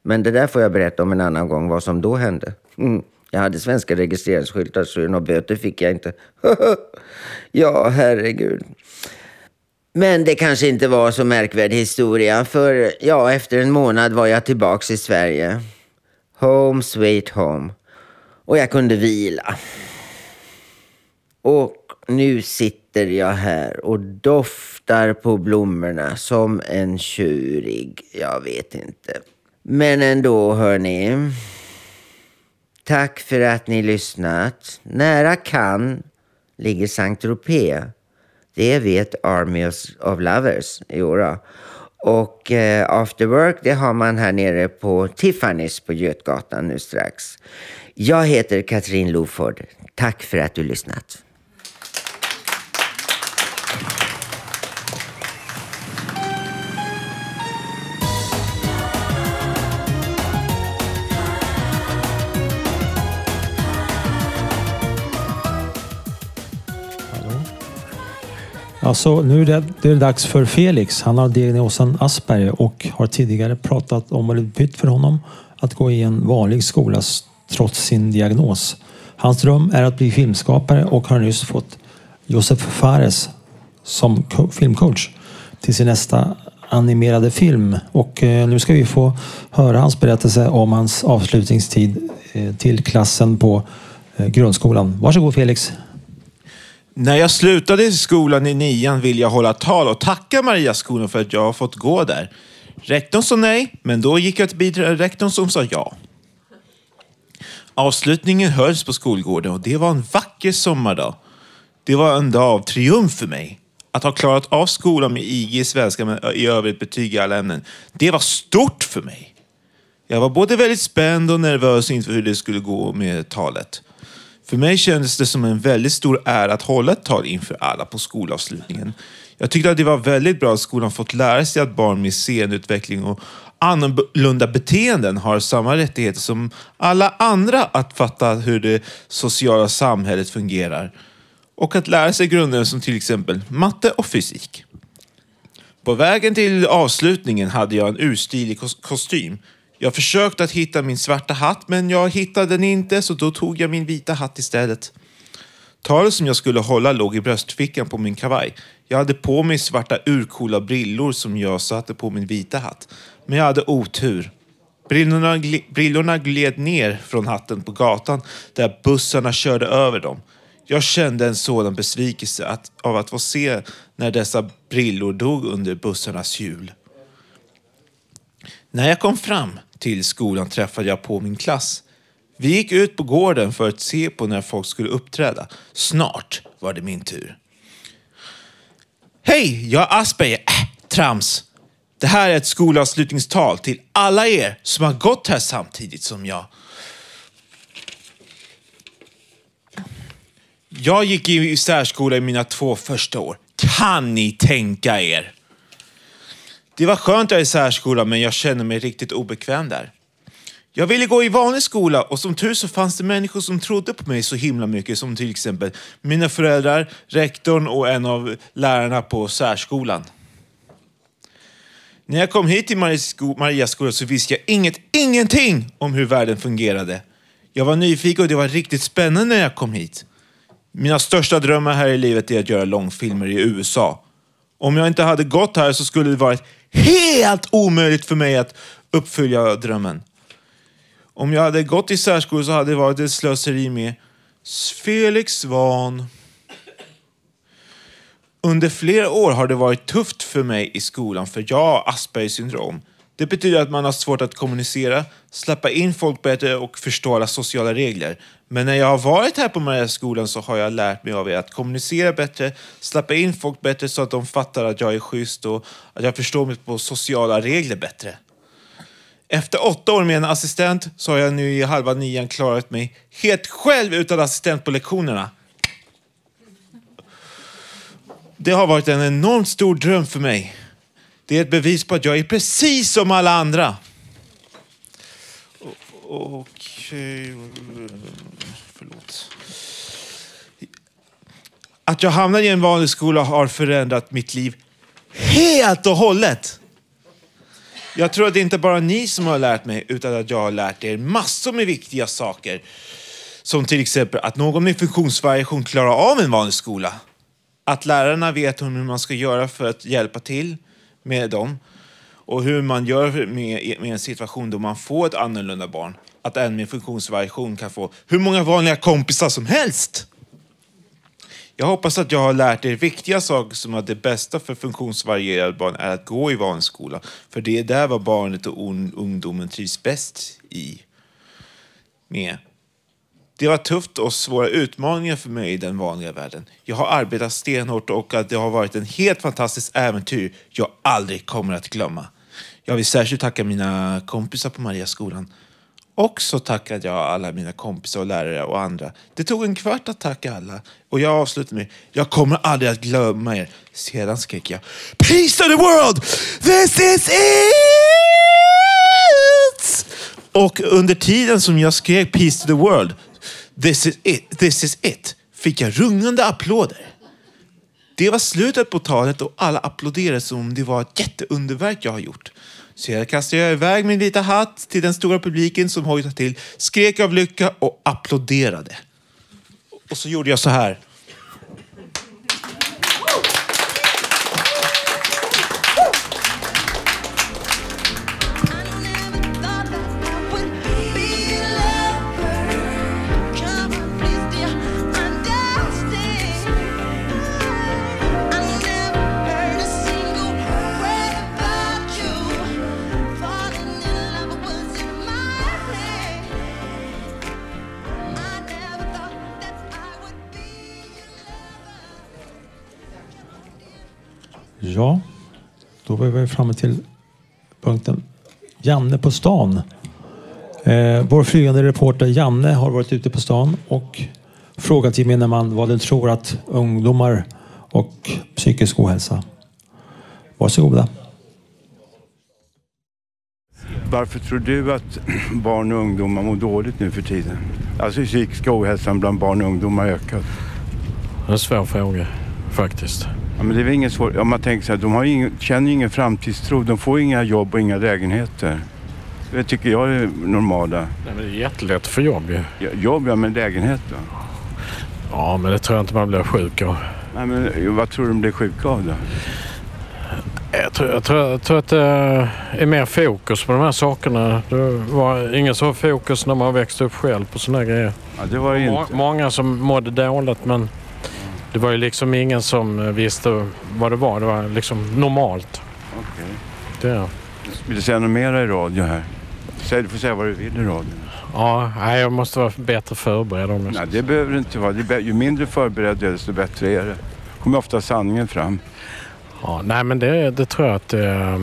Men det där får jag berätta om en annan gång, vad som då hände. Mm. Jag hade svenska registreringsskyltar så några böter fick jag inte. *laughs* ja, herregud. Men det kanske inte var så märkvärdig historia, för ja, efter en månad var jag tillbaks i Sverige. Home sweet home. Och jag kunde vila. Och nu sitter jag här och doftar på blommorna som en tjurig. Jag vet inte. Men ändå, hörni. Tack för att ni lyssnat. Nära kan ligger Saint Tropez. Det vet Army of Lovers. Jodå. Och eh, After Work det har man här nere på Tiffany's på Götgatan nu strax. Jag heter Katrin Loford. Tack för att du lyssnat.
Alltså, nu är det, det är dags för Felix. Han har diagnosen Asperger och har tidigare pratat om, eller bytt för honom, att gå i en vanlig skola trots sin diagnos. Hans dröm är att bli filmskapare och har nyss fått Josef Fares som filmcoach till sin nästa animerade film. Och eh, nu ska vi få höra hans berättelse om hans avslutningstid eh, till klassen på eh, grundskolan. Varsågod Felix.
När jag slutade i skolan i nian ville jag hålla tal och tacka Mariaskolan för att jag har fått gå där. Rektorn sa nej, men då gick jag till biträdande rektorn som sa ja. Avslutningen hölls på skolgården och det var en vacker sommardag. Det var en dag av triumf för mig. Att ha klarat av skolan med IG i svenska men i övrigt betyg i alla ämnen. Det var stort för mig. Jag var både väldigt spänd och nervös inför hur det skulle gå med talet. För mig kändes det som en väldigt stor ära att hålla ett tal inför alla på skolavslutningen. Jag tyckte att det var väldigt bra att skolan fått lära sig att barn med senutveckling och annorlunda beteenden har samma rättigheter som alla andra att fatta hur det sociala samhället fungerar. Och att lära sig grunder som till exempel matte och fysik. På vägen till avslutningen hade jag en urstilig kostym. Jag försökte att hitta min svarta hatt, men jag hittade den inte, så då tog jag min vita hatt istället. Talet som jag skulle hålla låg i bröstfickan på min kavaj. Jag hade på mig svarta urcoola brillor som jag satte på min vita hatt. Men jag hade otur. Brillorna, gl- brillorna gled ner från hatten på gatan där bussarna körde över dem. Jag kände en sådan besvikelse att, av att få se när dessa brillor dog under bussarnas hjul. När jag kom fram till skolan träffade jag på min klass. Vi gick ut på gården för att se på när folk skulle uppträda. Snart var det min tur. Hej, jag är Asperger. Äh, trams. Det här är ett skolavslutningstal till alla er som har gått här samtidigt som jag. Jag gick i särskola i mina två första år. Kan ni tänka er? Det var skönt att jag är i särskola, men jag känner mig riktigt obekväm där. Jag ville gå i vanlig skola och som tur så fanns det människor som trodde på mig så himla mycket som till exempel mina föräldrar, rektorn och en av lärarna på särskolan. När jag kom hit till Mariaskolan så visste jag inget, ingenting om hur världen fungerade. Jag var nyfiken och det var riktigt spännande när jag kom hit. Mina största drömmar här i livet är att göra långfilmer i USA. Om jag inte hade gått här så skulle det varit helt omöjligt för mig att uppfylla drömmen. Om jag hade gått i särskola så hade det varit ett slöseri med Felix Svan. Under flera år har det varit tufft för mig i skolan för jag har Aspergers syndrom. Det betyder att man har svårt att kommunicera, släppa in folk bättre och förstå alla sociala regler. Men när jag har varit här på Mariaskolan så har jag lärt mig av er att kommunicera bättre, släppa in folk bättre så att de fattar att jag är schysst och att jag förstår mig på sociala regler bättre. Efter åtta år med en assistent så har jag nu i halva nian klarat mig helt själv utan assistent på lektionerna. Det har varit en enormt stor dröm för mig. Det är ett bevis på att jag är precis som alla andra. O- Okej... Förlåt. Att jag hamnade i en vanlig skola har förändrat mitt liv helt och hållet. Jag tror att det inte bara är ni som har lärt mig, utan att jag har lärt er massor med viktiga saker. Som till exempel att någon med funktionsvariation klarar av en vanlig skola. Att lärarna vet hur man ska göra för att hjälpa till med dem. Och hur man gör med, med en situation då man får ett annorlunda barn. Att en med funktionsvariation kan få hur många vanliga kompisar som helst. Jag hoppas att jag har lärt er viktiga saker som att det bästa för funktionsvarierade barn är att gå i vanlig skola. För det är där vad barnet och ungdomen trivs bäst i. Med. Det var tufft och svåra utmaningar för mig i den vanliga världen. Jag har arbetat stenhårt och att det har varit en helt fantastiskt äventyr jag aldrig kommer att glömma. Jag vill särskilt tacka mina kompisar på Mariaskolan. Och så tackade jag alla mina kompisar och lärare och andra. Det tog en kvart att tacka alla. Och jag avslutade med Jag kommer aldrig att glömma er. Sedan skrek jag Peace to the world! This is it! Och under tiden som jag skrek Peace to the world, This is it, this is it, fick jag rungande applåder. Det var slutet på talet och alla applåderade som om det var ett jätteunderverk jag har gjort. Så jag kastade iväg min vita hatt till den stora publiken som hojtade till, skrek av lycka och applåderade. Och så gjorde jag så här.
Ja, då var vi framme till punkten Janne på stan. Eh, vår flygande reporter Janne har varit ute på stan och frågat gemene man vad den tror att ungdomar och psykisk ohälsa. Varsågoda.
Varför tror du att *clears throat* barn och ungdomar mår dåligt nu för tiden? Alltså psykiska ohälsan bland barn och ungdomar har ökat.
Det är en svår fråga faktiskt.
Ja, men det är väl ingen svår... Om man tänker så här, de har ingen, känner ju ingen framtidstro. De får inga jobb och inga lägenheter. Det tycker jag är normala.
Nej, men det är jättelätt för jobb ju.
Ja, Jobb, ja, men lägenhet då?
Ja, men det tror jag inte man blir sjuk av.
Nej, men vad tror du de blir sjuka av då?
Jag tror, jag, tror, jag tror att det är mer fokus på de här sakerna. Det var ingen så fokus när man växte upp själv på sådana grejer.
Ja, det var det inte.
Många som mådde dåligt men det var ju liksom ingen som visste vad det var. Det var liksom normalt.
Okej.
Det.
Vill du säga något mera i radio här? Säg, du får säga vad du vill i radio.
Ja, nej, jag måste vara bättre förberedd om jag
Nej, det behöver du inte vara. Ju mindre förberedd du är, desto bättre är det. kommer ofta sanningen fram.
Ja, nej men det, det tror jag att det,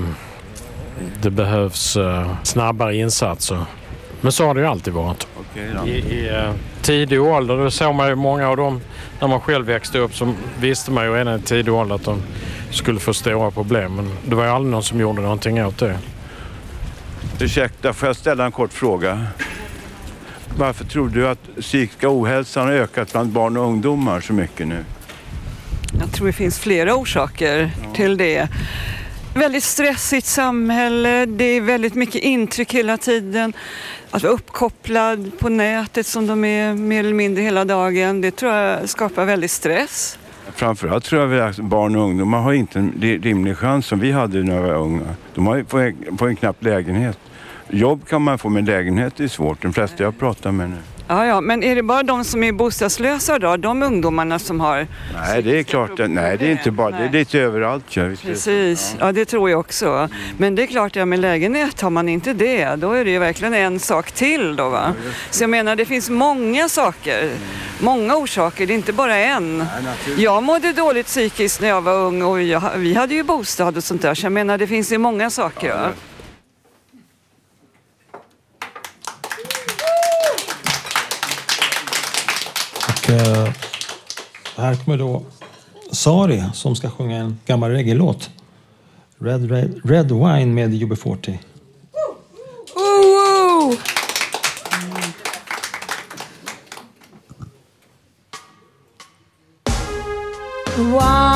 det behövs eh, snabbare insatser. Men så har det ju alltid varit.
Okej.
I, i eh, tidig ålder, då såg man ju många av dem när man själv växte upp så visste man ju redan i tidig ålder att de skulle få stora problem. Men det var ju aldrig någon som gjorde någonting åt det.
Ursäkta, får jag ställa en kort fråga? Varför tror du att psykiska ohälsan har ökat bland barn och ungdomar så mycket nu?
Jag tror det finns flera orsaker till det. Väldigt stressigt samhälle, det är väldigt mycket intryck hela tiden. Att vara uppkopplad på nätet som de är mer eller mindre hela dagen, det tror jag skapar väldigt stress.
Framförallt tror jag att barn och ungdomar har inte en rimlig chans som vi hade när vi var unga. De har får en, får en knapp lägenhet. Jobb kan man få, men lägenhet är svårt. De flesta jag pratar med nu.
Ja, ja, men är det bara de som är bostadslösa då? De ungdomarna som har...
Nej, det är klart. Nej, det är inte bara. Det är lite överallt. Ja.
Precis, ja det tror jag också. Men det är klart, ja, med lägenhet har man inte det, då är det ju verkligen en sak till då va. Så jag menar, det finns många saker, många orsaker, det är inte bara en. Jag mådde dåligt psykiskt när jag var ung och jag, vi hade ju bostad och sånt där, så jag menar det finns ju många saker.
Eh, här kommer då Sari som ska sjunga en gammal reggae-låt. Red, Red, Red Wine med UB40.
Woo, woo.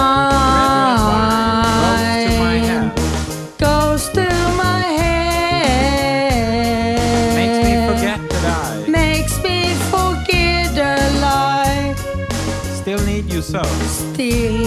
So.
Still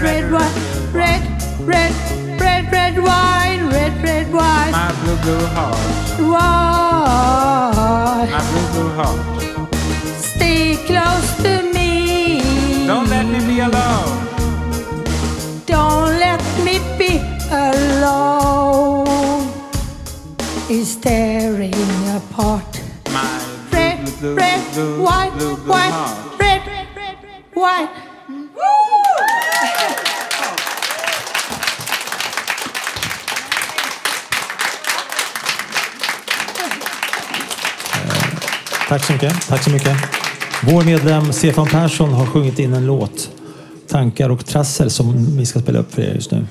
red, red wine,
red, red, red, red wine, red, red wine. My blue, blue heart. Why?
My blue, blue heart.
Stay close to me.
Don't let me be alone.
Don't let me be alone. It's tearing apart.
My
Red,
blue,
red,
blue,
white,
blue, blue
white,
heart.
red, white.
Tack så mycket. Tack så mycket. Vår medlem Stefan Persson har sjungit in en låt, Tankar och trassel, som vi ska spela upp för er just nu.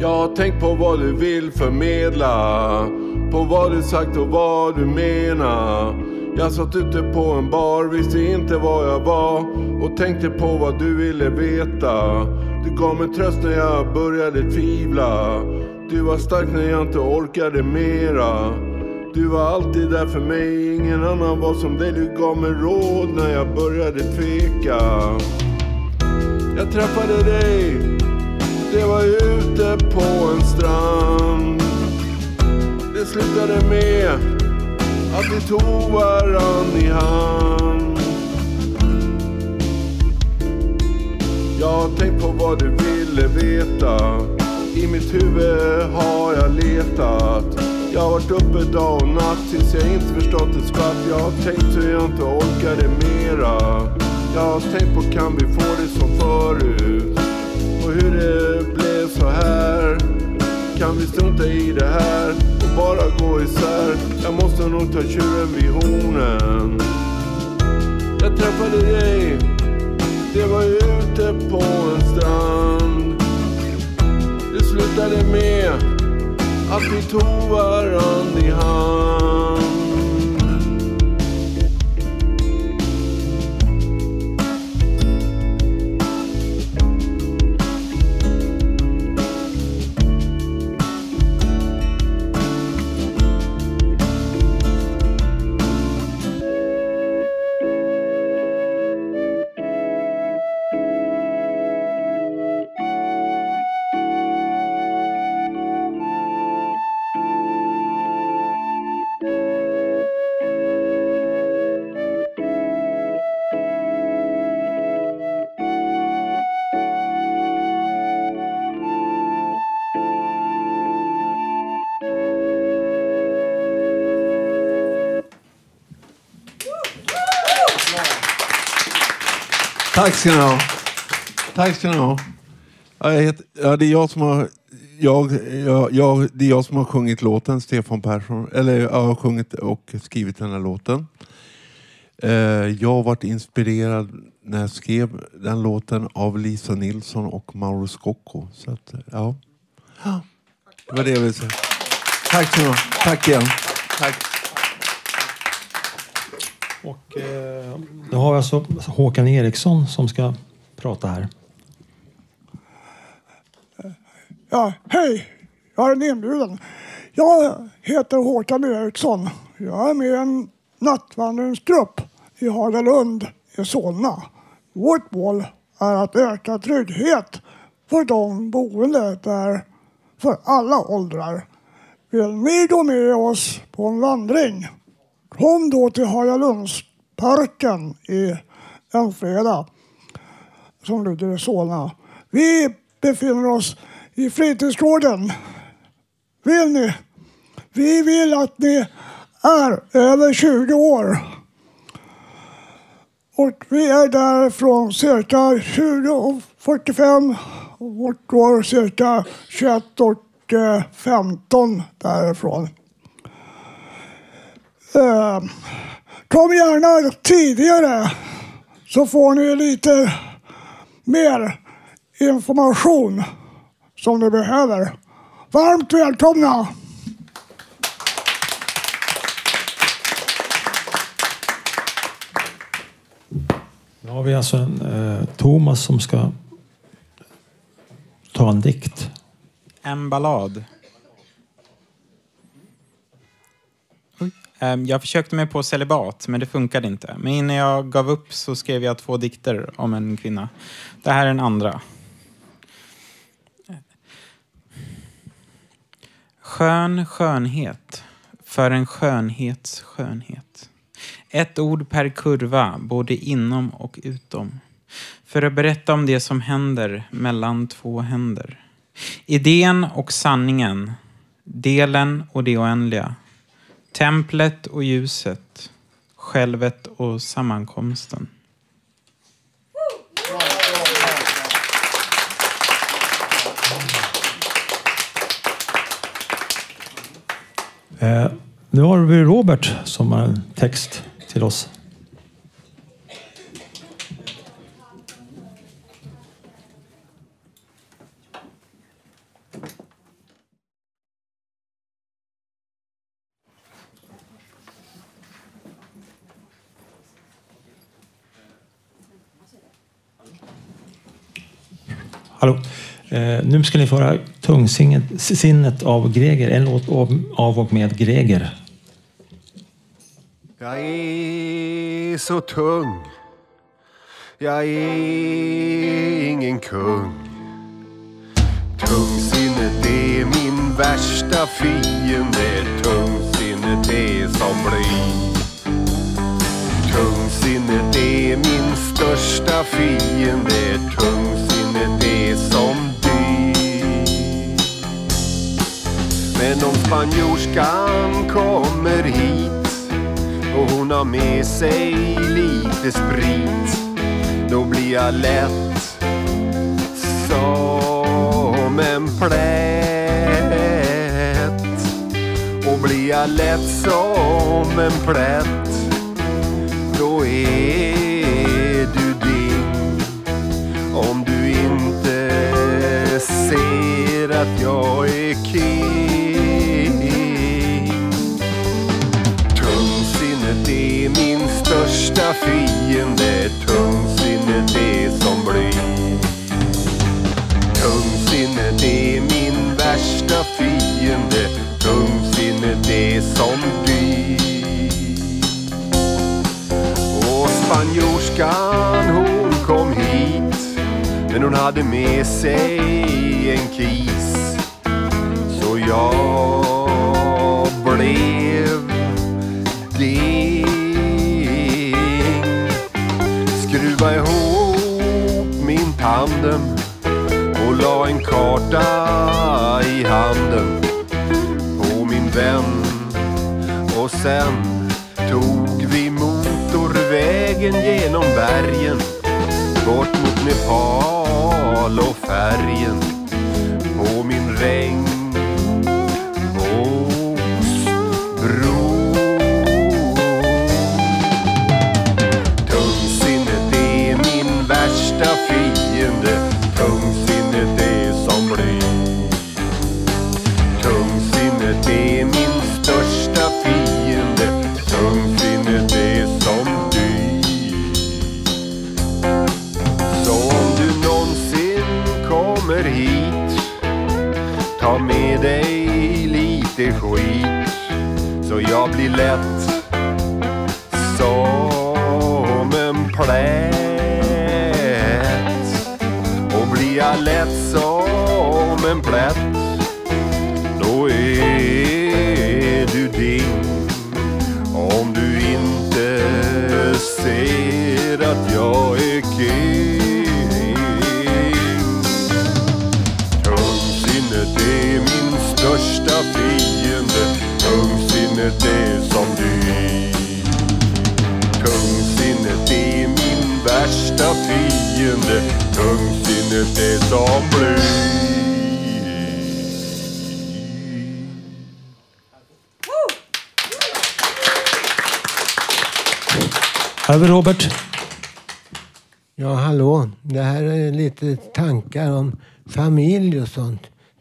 Jag har tänkt på vad du vill förmedla på vad du sagt och vad du menar. Jag satt ute på en bar, visste inte vad jag var Och tänkte på vad du ville veta. Du gav mig tröst när jag började tvivla. Du var stark när jag inte orkade mera. Du var alltid där för mig, ingen annan var som dig. Du gav mig råd när jag började tveka. Jag träffade dig det var ute på en strand slutade med att vi tog varann i hand. Jag har tänkt på vad du ville veta. I mitt huvud har jag letat. Jag har varit uppe dag och natt tills jag inte förstått ett skvatt. Jag har tänkt hur jag inte orkade mera. Jag har tänkt på kan vi få det som förut? Och hur det blev så här? Kan vi strunta i det här? Bara gå isär. Jag måste nog ta tjuren vid hornen. Jag träffade dig. Det var ute på en strand. Det slutade med att vi tog varann i hand. Tack ska ni ha. Tack ska ni ha. Heter, ja, det är jag som har jag, jag, jag, det är jag som har sjungit låten, Stefan Persson. Eller jag har sjungit och skrivit den här låten. Eh, jag har varit inspirerad när jag skrev den låten av Lisa Nilsson och Mauro Scocco. Så att, ja. Ja, Det var det jag ville säga. Tack så mycket. Tack igen. Tack.
Och, eh, då har vi alltså Håkan Eriksson som ska prata här.
Ja, hej! Jag är en inbjudan. Jag heter Håkan Eriksson. Jag är med i en nattvandringsgrupp i Hagalund i Solna. Vårt mål är att öka trygghet för de boende där för alla åldrar. Vill ni gå med oss på en vandring? Kom då till Hagalundsparken i en som ligger i Solna. Vi befinner oss i fritidsgården. Vill ni? Vi vill att ni är över 20 år. Och vi är där från cirka 20.45 och går cirka 21.15 eh, därifrån. Eh, kom gärna tidigare så får ni lite mer information som ni behöver. Varmt välkomna!
Nu har vi alltså en eh, Thomas som ska ta en dikt.
En ballad. Ehm, jag försökte mig på celibat, men det funkade inte. Men innan jag gav upp så skrev jag två dikter om en kvinna. Det här är den andra. Skön skönhet för en skönhets skönhet. Ett ord per kurva, både inom och utom. För att berätta om det som händer mellan två händer. Idén och sanningen. Delen och det oändliga. Templet och ljuset. Självet och sammankomsten.
Eh, nu har vi Robert som har en text till oss. Hallå. Eh, nu ska ni få höra Tungsinnet av Greger. En låt av, av och med Greger.
Jag är så tung. Jag är ingen kung. Tungsinnet är min värsta fiende. Tungsinnet är som bly. Tungsinnet är min största fiende. Tungsinnet Men om spanjorskan kommer hit och hon har med sig lite sprit då blir jag lätt som en plätt. Och blir jag lätt som en plätt då är du din. Om du inte ser att jag största fiende Tungsinnet är som bly Tungsinnet är min värsta fiende. Tungsinnet är som dy Och spanjorskan hon kom hit Men hon hade med sig en kis. Så jag blev Skruva ihop min tandem och la en karta i handen på min vän. Och sen tog vi motorvägen genom bergen bort mot Nepal och färgen på min
regn.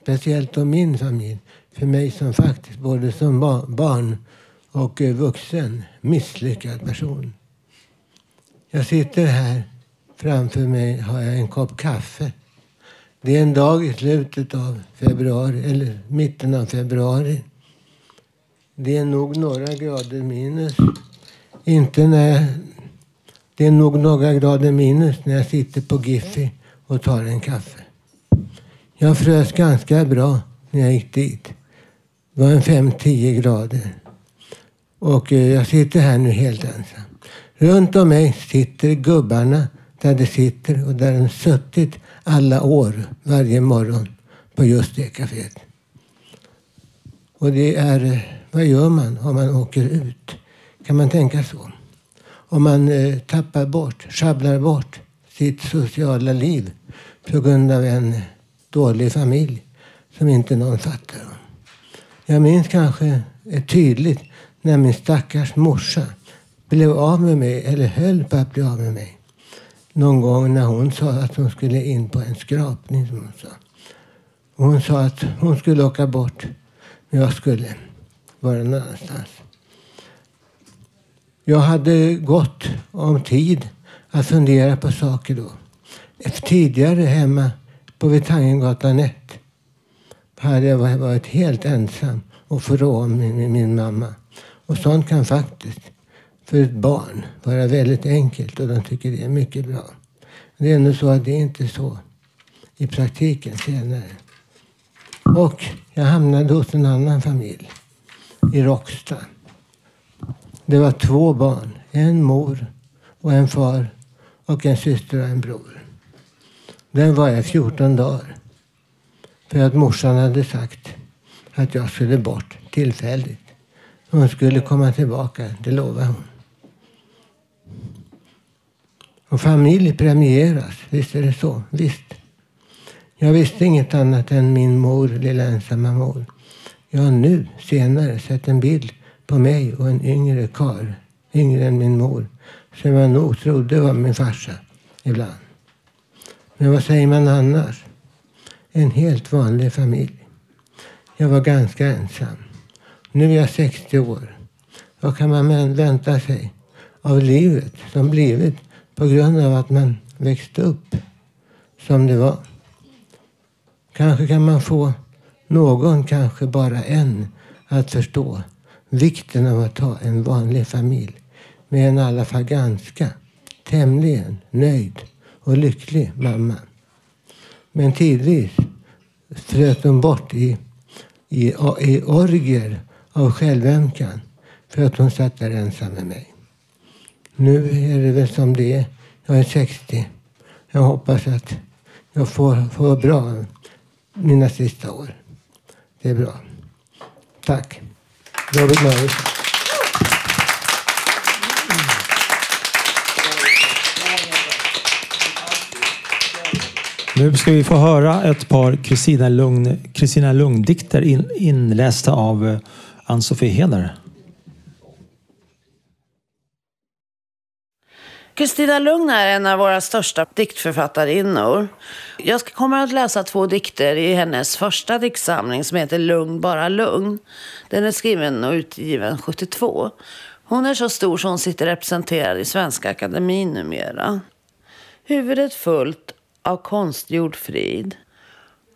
Speciellt om min familj. För mig som faktiskt både som ba- barn och eh, vuxen misslyckad person. Jag sitter här. Framför mig har jag en kopp kaffe. Det är en dag i slutet av februari, eller mitten av februari. Det är nog några grader minus. Inte när jag, det är nog några grader minus när jag sitter på Giffi och tar en kaffe. Jag frös ganska bra när jag gick dit. Det var en 5-10 grader. Och eh, jag sitter här nu helt ensam. Runt om mig sitter gubbarna där de sitter och där de suttit alla år varje morgon på just det kaféet. Och det är, eh, vad gör man om man åker ut? Kan man tänka så? Om man eh, tappar bort, sjabblar bort sitt sociala liv på grund av en dålig familj som inte någon fattar. Jag minns kanske tydligt när min stackars morsa blev av med mig, eller höll på att bli av med mig. Någon gång när hon sa att hon skulle in på en skrapning, som hon sa. Hon sa att hon skulle åka bort, men jag skulle vara någon annanstans. Jag hade gått om tid att fundera på saker då. Tidigare hemma på Vitangengatan 1 hade jag varit helt ensam och förråd med min, min mamma. Och sånt kan faktiskt för ett barn vara väldigt enkelt och de tycker det är mycket bra. Det är ändå så att det är inte så i praktiken senare. Och jag hamnade hos en annan familj i Råcksta. Det var två barn. En mor och en far och en syster och en bror. Där var jag 14 dagar. För att morsan hade sagt att jag skulle bort tillfälligt. Hon skulle komma tillbaka, det lovade hon. Och familj premieras, visst är det så? Visst. Jag visste inget annat än min mor, lilla ensamma mor. Jag har nu senare sett en bild på mig och en yngre karl, yngre än min mor, som jag nog trodde var min farsa ibland. Men vad säger man annars? En helt vanlig familj. Jag var ganska ensam. Nu är jag 60 år. Vad kan man vänta sig av livet som blivit på grund av att man växte upp som det var? Kanske kan man få någon, kanske bara en, att förstå vikten av att ha en vanlig familj med en i alla fall ganska tämligen nöjd och lycklig mamma. Men tidvis flöt hon bort i, i, i orger av självömkan för att hon satt där ensam med mig. Nu är det väl som det är. Jag är 60. Jag hoppas att jag får, får bra mina sista år. Det är bra. Tack. Robert Mörk.
Nu ska vi få höra ett par Kristina Lugn, Kristina Lugn-dikter in, inlästa av eh, Ann-Sofie Heder.
Kristina Lugn är en av våra största diktförfattarinnor. Jag kommer att läsa två dikter i hennes första diktsamling som heter Lugn, bara lugn. Den är skriven och utgiven 72. Hon är så stor så hon sitter representerad i Svenska Akademin numera. Huvudet fullt av konstgjord frid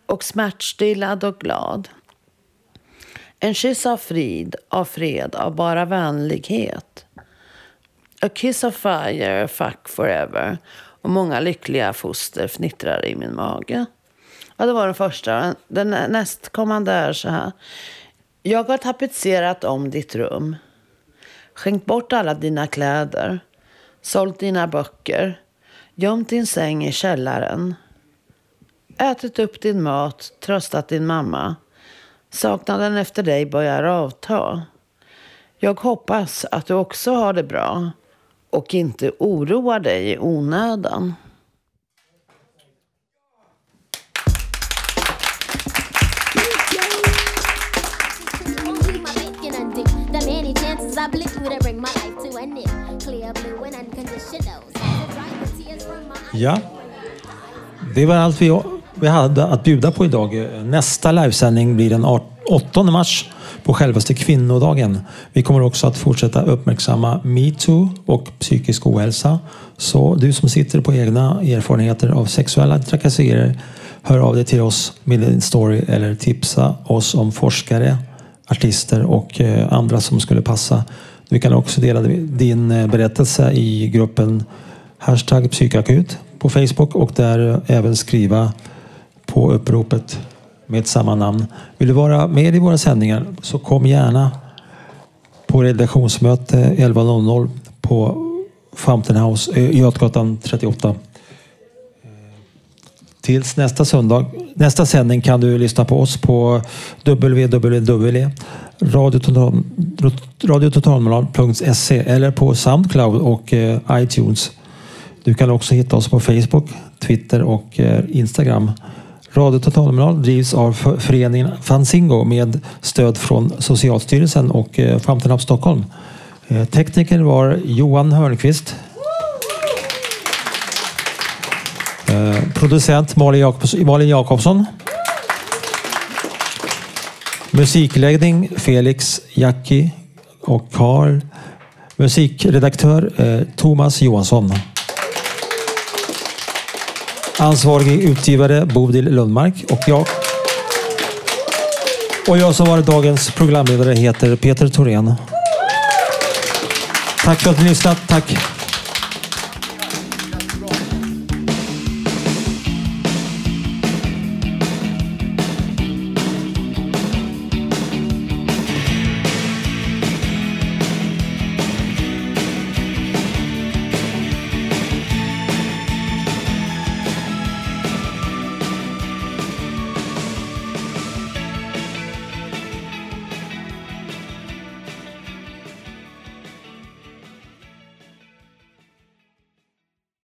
och smärtstillad och glad. En kyss av frid, av fred, av bara vänlighet. A kiss of fire, fuck forever. Och många lyckliga foster fnittrar i min mage. Ja, det var den första. Den nästkommande är så här. Jag har tapetserat om ditt rum. Skänkt bort alla dina kläder. Sålt dina böcker. Gömt din säng i källaren. Ätit upp din mat, tröstat din mamma. Saknaden efter dig börjar avta. Jag hoppas att du också har det bra och inte oroar dig i onödan.
I bleed with it, bring my life to an end.
Ja, det var allt vi, vi hade att bjuda på idag. Nästa livesändning blir den 8 mars på självaste kvinnodagen. Vi kommer också att fortsätta uppmärksamma metoo och psykisk ohälsa. Så du som sitter på egna erfarenheter av sexuella trakasserier, hör av dig till oss med din story eller tipsa oss om forskare, artister och eh, andra som skulle passa. Du kan också dela din eh, berättelse i gruppen Hashtag psykakut på Facebook och där även skriva på uppropet med samma namn. Vill du vara med i våra sändningar så kom gärna på redaktionsmöte 11.00 på Fountain House, eh, Götgatan 38. Tills nästa söndag. Nästa sändning kan du lyssna på oss på www.radiototalmoral.se eller på Soundcloud och eh, iTunes. Du kan också hitta oss på Facebook, Twitter och eh, Instagram. Radio Totalmoral drivs av föreningen Fanzingo med stöd från Socialstyrelsen och eh, Fountain Up Stockholm. Eh, tekniker var Johan Hörnqvist. Eh, producent Malin Jakobsson. Musikläggning Felix, Jackie och Karl. Musikredaktör Thomas Johansson. Ansvarig utgivare Bodil Lundmark och jag. Och jag som varit dagens programledare heter Peter Thorén. Tack för att ni lyssnat. Tack!